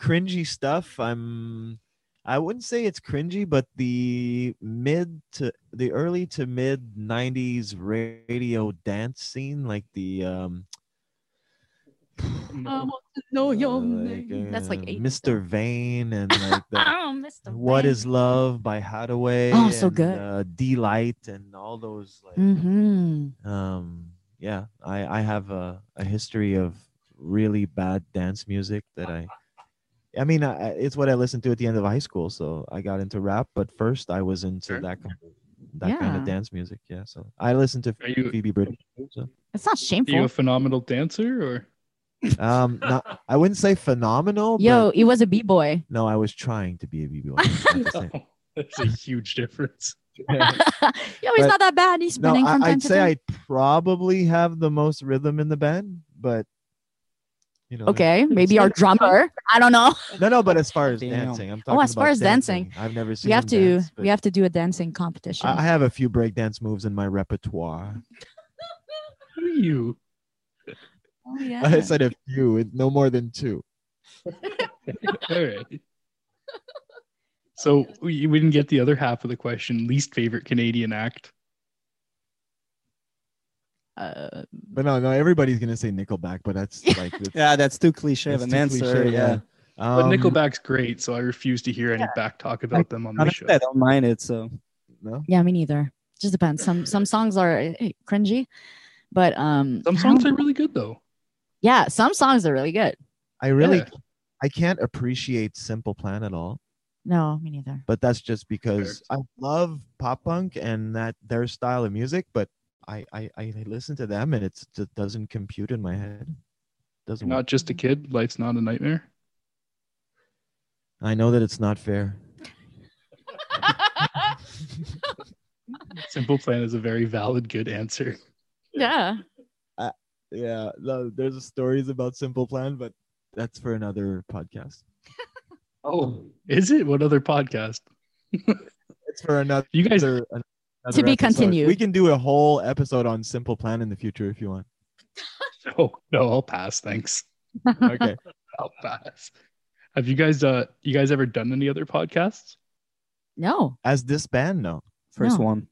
cringy stuff. I'm I wouldn't say it's cringy, but the mid to the early to mid '90s radio dance scene, like the um, know uh, like, That's like uh, eight. Mr. Vain and like the Oh, Mr. What Vain. is Love by Haddaway. Oh, so and, good. Uh, Delight and all those like Mm-hmm. um yeah i i have a, a history of really bad dance music that i i mean I, I- it's what i listened to at the end of high school so i got into rap but first i was into Sure. that kind of that kind of dance music yeah so i listened to Are you phoebe bridgers so. It's not are you shameful. a phenomenal dancer or? Um not, i wouldn't say phenomenal Yo, but he was a b boy. no i was trying to be a bb Oh, that's a huge difference. Yo, he's But- not that bad. He's no spinning from I, time i'd to say time. i probably have the most rhythm in the band but you know Okay, maybe our drummer. I don't know. No, no, but as far as Damn. dancing, I'm talking Oh, as far as dancing, I've never seen. We have to dance, we have to do a dancing competition. I I have a few breakdance moves in my repertoire. Who are you? Oh, yeah. I said a few, it- no more than two. All right. So we, we didn't get the other half of the question. Least favorite Canadian act. Uh, But no, no, everybody's gonna say Nickelback, but that's like it's, Yeah, that's too cliche of an answer. cliche, yeah. But Um, Nickelback's great, so I refuse to hear any back talk about them on the show. I don't mind it. So No, yeah, me neither. Just depends. Some some songs are eh, cringy, but um, Some songs are really good though. Yeah, some songs are really good. I really, Yeah. I can't appreciate Simple Plan at all. No, me neither. But that's just because I love pop punk and that their style of music. But I, I, I listen to them and it's, it doesn't compute in my head. Doesn't. Not work. just a kid. Life's not a nightmare. I know that it's not fair. Simple Plan is a very valid, good answer. yeah. Yeah, no, there's stories about Simple Plan, but that's for another podcast. Oh, is it? What other podcast? It's for another. You guys, another To be episode. continued. We can do a whole episode on Simple Plan in the future if you want. no, no, I'll pass. Thanks. Okay. I'll pass. Have you guys, uh, you guys ever done any other podcasts? No, As this band, no. first No. one.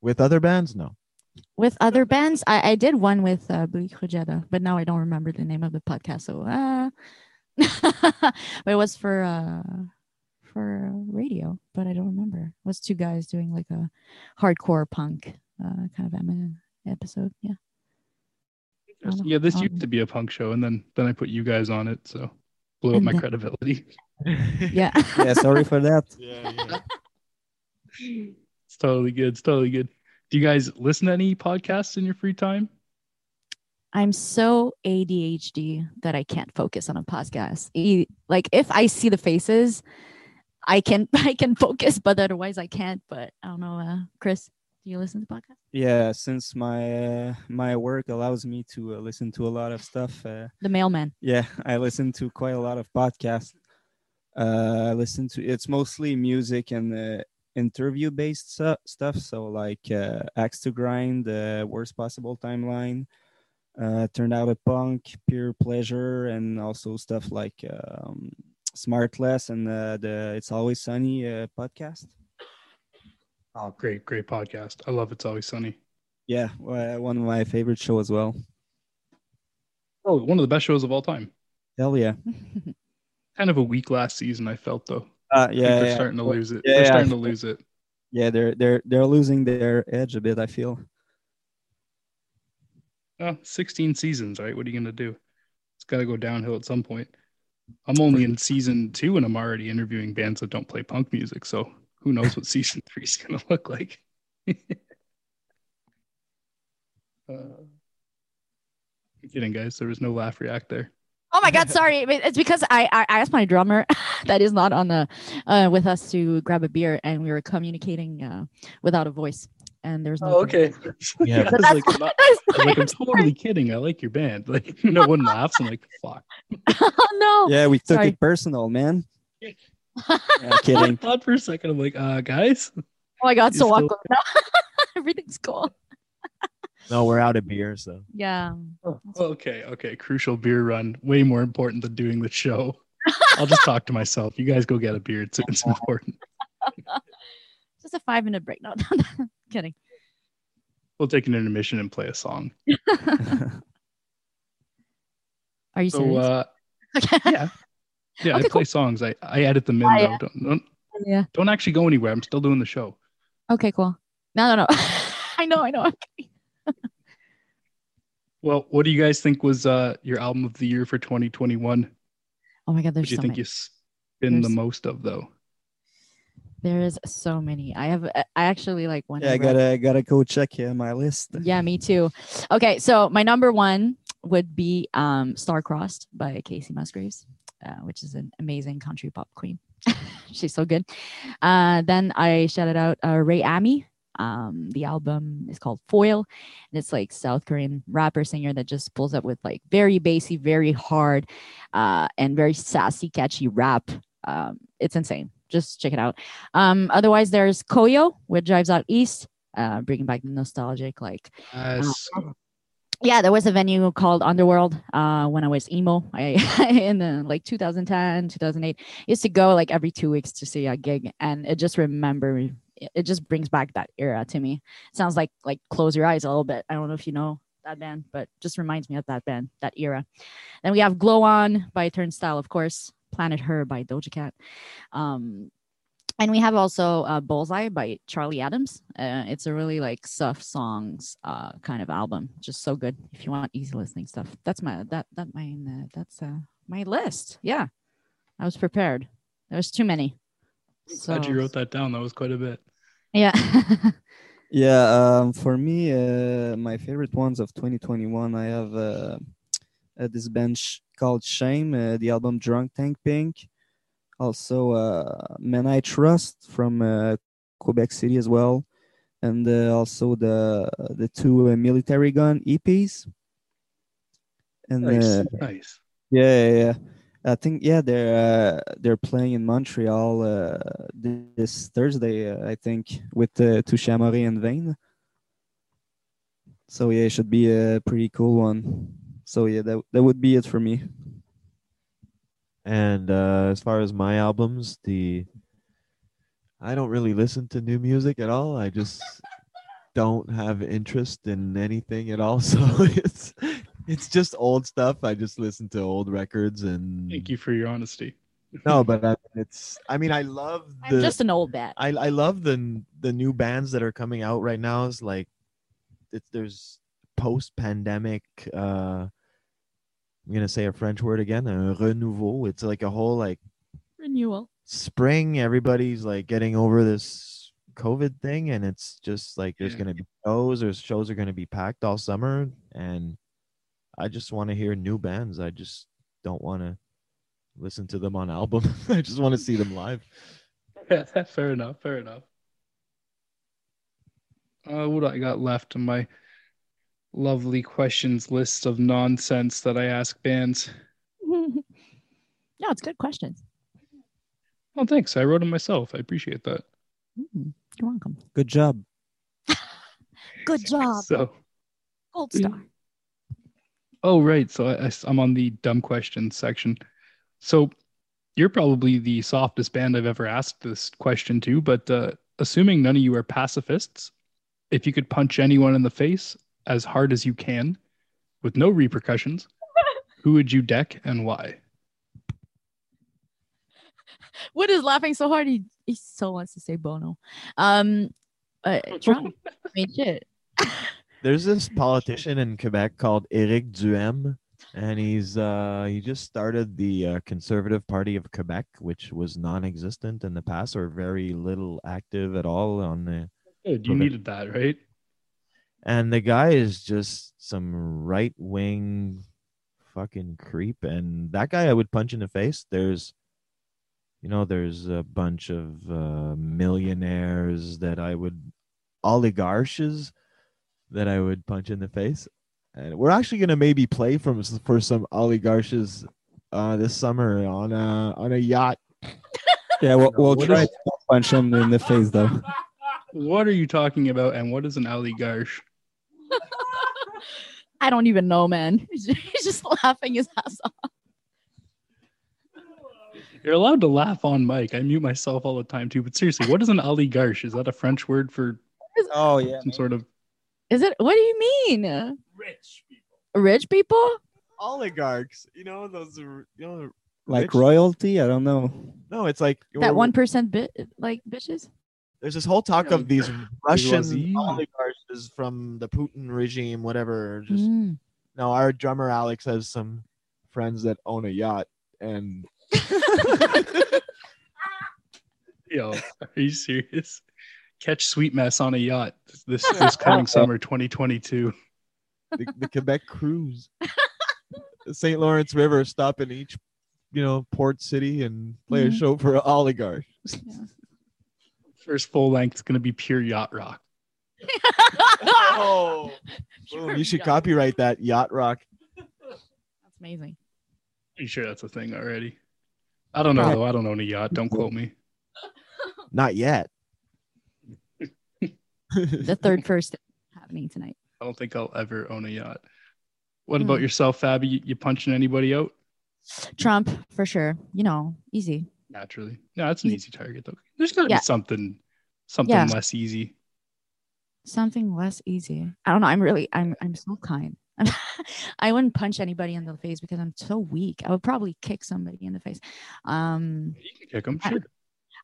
With other bands, no. With other bands, I, I did one with uh, Blue Crujeda, but now I don't remember the name of the podcast. So, uh, but it was for uh for radio, but I don't remember. It was two guys doing like a hardcore punk uh kind of em- episode. Yeah. I don't know. Yeah, this Um, used to be a punk show, and then then I put you guys on it, so blew up my then- credibility. Yeah. Yeah, sorry for that. Yeah, yeah. It's totally good. It's totally good. Do you guys listen to any podcasts in your free time? I'm so ADHD that I can't focus on a podcast. Like if I see the faces, I can I can focus, but otherwise I can't. But I don't know, uh, Chris, do you listen to podcasts? Yeah, since my uh, my work allows me to uh, listen to a lot of stuff. Uh, The mailman. yeah, I listen to quite a lot of podcasts. Uh, I listen to it's mostly music and uh, interview based stu- stuff. So like uh, Axe to Grind, uh, Worst Possible Timeline, uh, Turned Out a Punk, Pure Pleasure, and also stuff like um, Smartless and uh, the It's Always Sunny uh, podcast. Oh, great, great podcast. I love It's Always Sunny. Yeah, one of my favorite show as well. Oh, one of the best shows of all time. Hell yeah. Kind of a weak last season, I felt though. Uh, yeah, they're yeah. starting to lose it. Yeah, they're starting to lose it. yeah. They're they're they're losing their edge a bit. I feel. Oh, 16 seasons, right? What are you gonna do? It's got to go downhill at some point. I'm only in season two, and I'm already interviewing bands that don't play punk music. So who knows what season three is gonna look like? uh, kidding, guys. There was no laugh react there. Oh my god, sorry. It's because I, I I asked my drummer that is not on the uh with us to grab a beer and we were communicating uh without a voice. And there's no Oh, okay. Yeah. I was like, I'm not- I was like, I'm totally kidding. I like your band. Like, no one laughs. I'm like, fuck. oh no. Yeah, we took Sorry. it personal, man. Yeah. Yeah, I kidding. thought for a second, I'm like, uh, guys. Oh my god, so still- awkward. Everything's cool. No, we're out of beer, so Yeah. Okay, okay. Crucial beer run. Way more important than doing the show. I'll just talk to myself. You guys go get a beer. It's, it's important. Just a five minute break. No, kidding. We'll take an intermission and play a song. Are you So, serious? uh, okay. yeah. Yeah, I Okay, play songs. I, I edit them in, Oh, though. yeah. Don't, don't, yeah. don't actually go anywhere. I'm still doing the show. Okay, cool. No, no, no. I know, I know. Okay. Well, what do you guys think was uh, your album of the year for 2021? Oh my god, What there's do you so think many. you spin the most of, though? There's so many. I have. I actually like one. yeah, I gotta I gotta go check uh, my list. Yeah, me too. Okay, so my number one would be um, "Star-Crossed" by Kacey Musgraves, uh, which is an amazing country pop queen. She's so good. Uh, then I shouted out uh, Rei Ami. Um, the album is called Foil, and it's like South Korean rapper singer that just pulls up with like very bassy, very hard, uh, and very sassy, catchy rap. Um, it's insane. Just check it out. Um, otherwise, there's Koyo which Drives Out East, uh, bringing back the nostalgic like Yes. yeah there was a venue called underworld uh when i was emo i in the like 2010 2008 used to go like every two weeks to see a gig and it just remember it it just brings back that era to me sounds like like close your eyes a little bit i don't know if you know that band but just reminds me of that band that era then we have glow on by turnstile of course planet her by doja cat um and we have also uh, Bullseye by Charlie Adams. Uh, it's a really like soft songs uh, kind of album, just so good if you want easy listening stuff. That's my that that my uh, that's uh, my list. Yeah, I was prepared. There's too many. So Glad you wrote that down. That was quite a bit. Yeah, Yeah, um, for me, uh, my favorite ones of 2021, I have uh, uh, this band called Shame, uh, the album Drunk Tank Pink. Also, uh, Men I Trust from uh, Quebec City as well. And uh, also the the two uh, Militarie Gun EPs. And Nice. uh, nice. yeah, yeah, yeah. I think yeah they're uh, they're playing in Montreal uh, this Thursday uh, I think with uh, Touche Amore and Vane. So yeah, it should be a pretty cool one. So yeah, that that would be it for me. And uh, as far as my albums, the I don't really listen to new music at all. I just don't have interest in anything at all. So it's it's just old stuff. I just listen to old records and Thank you for your honesty. no, but I, it's I mean I love the I'm just an old bat. I I love the the new bands that are coming out right now. It's like it's there's post pandemic. uh I'm gonna say a French word again, a renouveau. It's like a whole like Renewal. spring. Everybody's like getting over this COVID thing, and it's just like there's Yeah. gonna be shows. There's shows are gonna be packed all summer, and I just want to hear new bands. I just don't want to listen to them on album. I just want to see them live. Yeah, fair enough. Fair enough. Uh, what I got left on my lovely questions list of nonsense that I ask bands? no, it's good questions. Oh, thanks. I wrote them myself. I appreciate that. Mm, You're welcome. Good job. Good job. So, Gold star. Oh right. So I, am on the dumb questions section. So, you're probably the softest band I've ever asked this question to, but uh, assuming none of you are pacifists, if you could punch anyone in the face as hard as you can with no repercussions, who would you deck and why? Wood is laughing so hard he, he so wants to say Bono. Um, uh, Trump. I mean, shit. There's this politician in Quebec called Éric Duhaime, and he's uh, he just started the uh, Conservative Party of Quebec, which was non-existent in the past or very little active at all on the. You needed that, right? And the guy is just some right-wing fucking creep, and that guy I would punch in the face. There's, you know, there's a bunch of uh, millionaires that I would oligarchs that I would punch in the face. And we're actually gonna maybe play from for some oligarchs uh, this summer on a on a yacht. Yeah, we'll, we'll What try is- to punch him in the face though. What are you talking about, and what is an oligarch? I don't even know, man. He's just laughing his ass off. You're allowed to laugh on mic. I mute myself all the time too. But seriously, what is an oligarch? Is that a French word for Oh yeah. some sort of Is it? What do you mean? rich people? Rich people? Oligarchs, you know those, are- you know. Like Rich? royalty? I don't know. No, it's like That one percent bit like bitches? There's this whole talk of these Russian oligarchs from the Putin regime, whatever. Just Mm. no, our drummer Alex has some friends that own a yacht, and Yo, are you serious? Catch Sweet Mess on a yacht this this coming summer 2022. the, the Quebec cruise, the St. Lawrence River, stop in each, you know, port city and play a Mhm. show for oligarchs. First full length is going to be pure yacht rock. Oh, boom, you should copyright that yacht rock. That's amazing. are you sure that's a thing already. I don't know Right. though. I don't own a yacht. Don't quote me. Not yet. The third first happening tonight. I don't think I'll ever own a yacht. What about Hmm. yourself, Fabi? You, you punching anybody out? Trump for sure. You know, easy. Naturally. No, that's an Easy. easy target though. There's got to Yeah. be something, something Yeah. less easy. Something less easy. I don't know. I'm really I'm I'm so kind. I wouldn't punch anybody in the face because I'm so weak. I would probably kick somebody in the face. Um You can kick them, I- sure.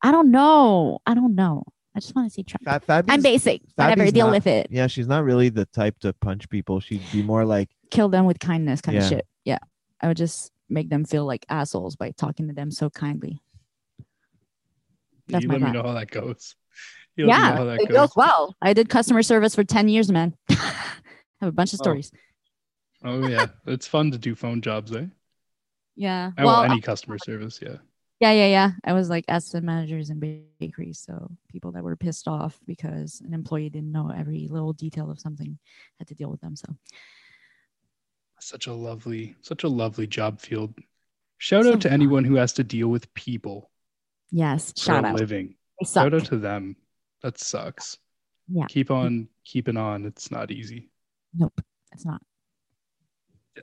I don't know. I don't know. I just want to see Trump. Fa- Fabi's- I'm basic. Whatever. Fabi's Deal not- with it. Yeah, she's not really the type to punch people. She'd be more like, Kill them with kindness kind Yeah. of shit. Yeah. I would just make them feel like assholes by talking to them so kindly. That's you my let me know how that goes. You let yeah. how that It goes. goes well. I did customer service for 10 years, man. I have a bunch of Oh. stories. Oh yeah, it's fun to do phone jobs, eh? Yeah. Oh, Well, any customer service, yeah. Yeah, yeah, yeah. I was like assistant managers in bakeries, so people that were pissed off because an employee didn't know every little detail of something had to deal with them. So Such a lovely, such a lovely job field. Shout So out to fun. anyone who has to deal with people yes, shout out. living. Shout out to them. That sucks. Yeah. Keep on keeping on. It's not easy. Nope, it's not.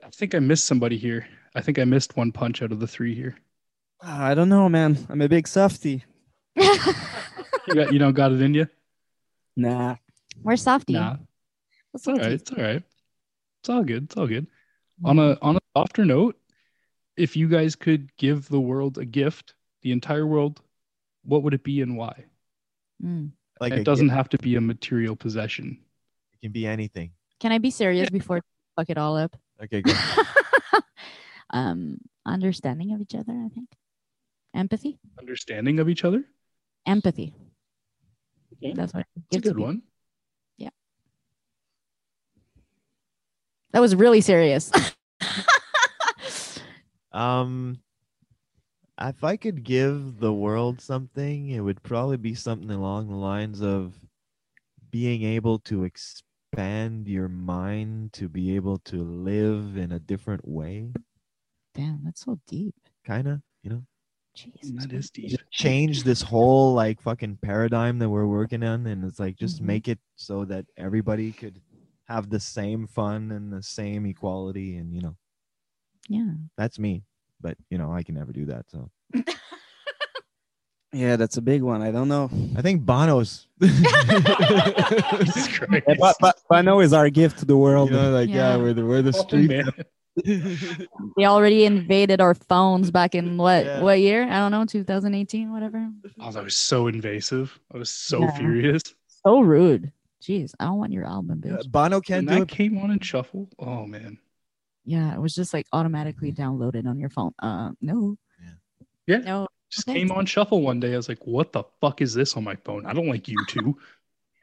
I think I missed somebody here. I think I missed one punch out of the three here. I don't know, man. I'm a big softy. You got you don't got it in you? Nah. We're softy. Nah. What's It's all softy? right. It's all right. It's all good. It's all good. On a on a softer note, if you guys could give the world a gift, the entire world, what would it be and why? Mm. like it doesn't gift. have to be a material possession. It can be anything. Can I be serious before I fuck it all up? Okay, go. um, understanding of each other. I think empathy. Understanding of each other. Empathy. Okay. That's what. it It's a gives good me. yeah That was really serious. Um, if I could give the world something, it would probably be something along the lines of being able to expand your mind to be able to live in a different way, Damn, that's so deep. kind of, you know, Jesus. That man. is deep. change this whole like fucking paradigm that we're working on, and it's like just Mhm. make it so that everybody could have the same fun and the same equality, and you know, Yeah. that's me. but you know I can never do that. So Yeah, that's a big one. I don't know. I think Bono's. Yeah, but, but Bono is our gift to the world. you know, like yeah, Yeah. we're the we're the Oh, street. man. They already invaded our phones back in what Yeah. what year? I don't know, 2018, whatever. Oh, that was so invasive. I was so Yeah. furious. So rude. Jeez, I don't want your album, bitch. Uh, Bono can't that do it. came on and shuffle. Oh man. Yeah, it was just like automatically downloaded on your phone. Uh, no. Yeah. No. Just Okay. came on shuffle one day. I was like, "What the fuck is this on my phone? I don't like you two."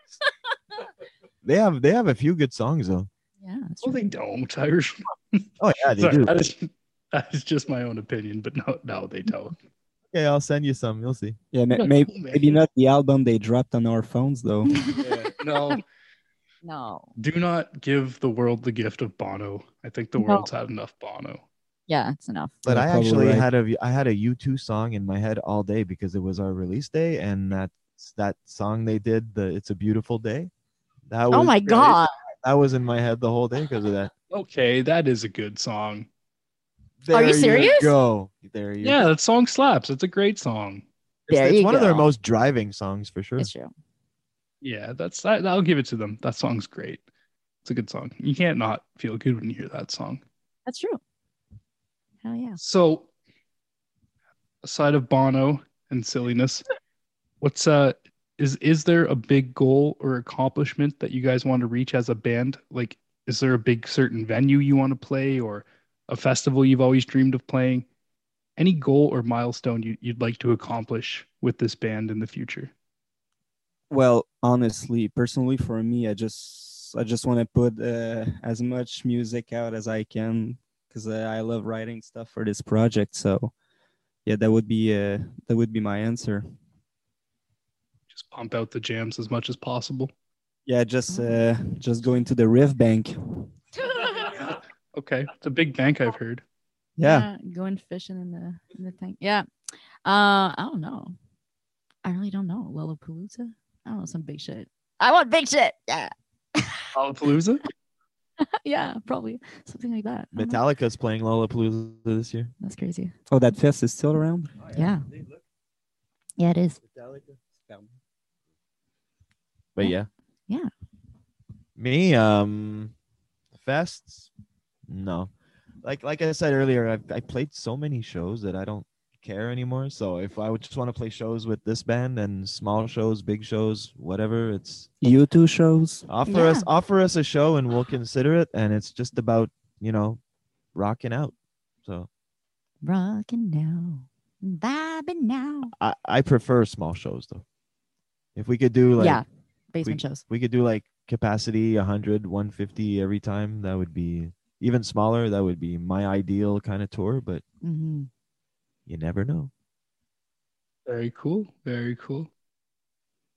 They have they have a few good songs though. Yeah. That's well, true. they don't. Irish. Oh yeah, they Sorry, do. that is, that is just my own opinion, but no, no, they don't. Okay, I'll send you some. You'll see. Yeah, ma- No, maybe man. maybe not the album they dropped on our phones though. Yeah, no, no. do not give the world the gift of Bono. I think the No. world's had enough Bono. Yeah, it's enough. But You're I actually right. had a I had a U2 song in my head all day because it was our release day, and that's that song they did. The "It's a Beautiful Day." That oh was Oh my great. god. That was in my head the whole day because of that. Okay, that is a good song. Are you There serious? go. There you Yeah, that song slaps. It's a great song. It's, There it's you one of their most driving songs for sure. It's true. Yeah, that's I, I'll give it to them. That song's great. It's a good song. You can't not feel good when you hear that song. That's true. Hell yeah. So, aside of Bono and silliness, what's uh is is there a big goal or accomplishment that you guys want to reach as a band? Like, is there a big certain venue you want to play or a festival you've always dreamed of playing? Any goal or milestone you, you'd like to accomplish with this band in the future? Well, honestly, personally, for me, I just I just want to put uh, as much music out as I can because uh, I love writing stuff for this project. So, yeah, that would be uh, that would be my answer. Just pump out the jams as much as possible. Yeah, just uh, just going to the riff bank. Okay, it's a big bank I've heard. Yeah, Going fishing in the in the tank. Yeah. Uh I don't know. I really don't know. Lollapalooza? I don't know, some big shit. I want big shit. Yeah. Lollapalooza? yeah, probably. Something like that. I don't know. Metallica's playing Lollapalooza this year. That's crazy. Oh, that fest is still around. Yeah. Yeah, it is. But yeah. Yeah. Me, um fests? No. Like like I said earlier, I've I played so many shows that I don't care anymore. So if I would just want to play shows with this band and small shows, big shows, whatever, it's U2 shows. offer us offer us a show and we'll consider it. And it's just about, you know, rocking out. So Rocking now. Vibing now. I, I prefer small shows though. If we could do like yeah. Basement we, shows. we could do like capacity 100 150 every time that would be even smaller that would be my ideal kind of tour but hmm you never know Very cool. Very cool.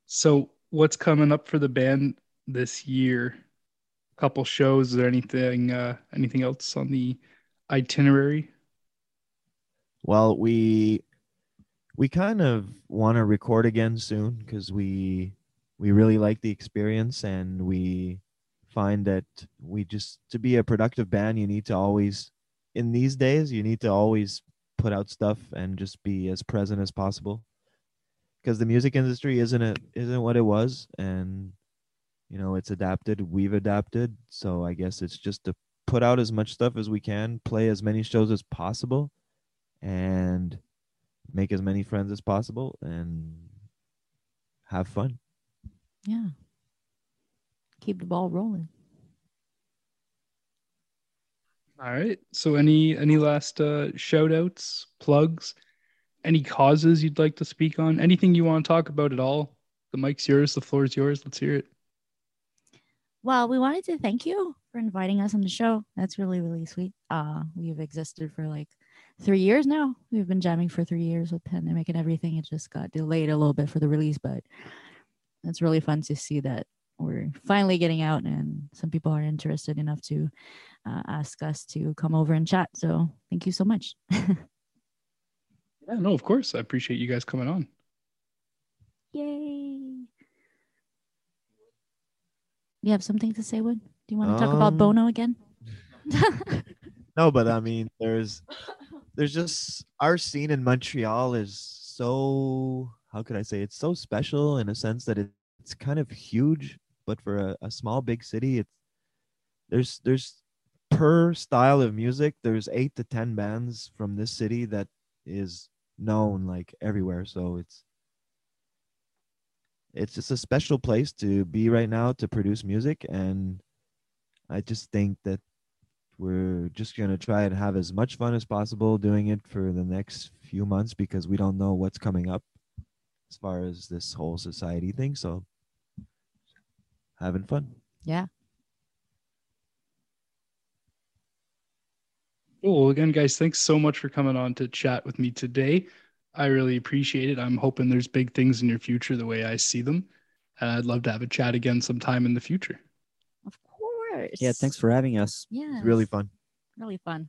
So, what's coming up for the band this year? A couple shows. Is there anything uh anything else on the itinerary? well we we kind of want to record again soon because we we really like the experience and we find that we just to be a productive band you need to always in these days you need to always put out stuff and just be as present as possible. Because the music industry isn't it isn't what it was and you know it's adapted. We've adapted. So i guess it's just to put out as much stuff as we can play as many shows as possible and make as many friends as possible and have fun Yeah. Keep the ball rolling. All right. So, any any last uh shout outs, plugs, any causes you'd like to speak on? Anything you want to talk about at all? The mic's yours. The floor's yours. Let's hear it. Well, we wanted to thank you for inviting us on the show. That's really, really sweet. Uh, we've existed for like three years now. We've been jamming for three years with pandemic and everything. It just got delayed a little bit for the release, but it's really fun to see that we're finally getting out and some people are interested enough to uh, ask us to come over and chat. So thank you so much. Yeah, no, of course. I appreciate you guys coming on. Yay. You have something to say, Wood? Do you want to talk about Um, Bono again? no but i mean there's there's just our scene in Montreal is so how could I say it's so special in a sense that it, it's kind of huge, but for a, a small big city, it's there's there's per style of music, there's eight to ten bands from this city that is known like everywhere. So it's it's just a special place to be right now to produce music and I just think that we're just going to try and have as much fun as possible doing it for the next few months because we don't know what's coming up as far as this whole society thing so having fun Yeah. Cool. Well, again, guys, thanks so much for coming on to chat with me today. I really appreciate it. I'm hoping there's big things in your future the way I see them. And I'd love to have a chat again sometime in the future. Of course. Yeah, thanks for having us. Yeah. really fun Really fun.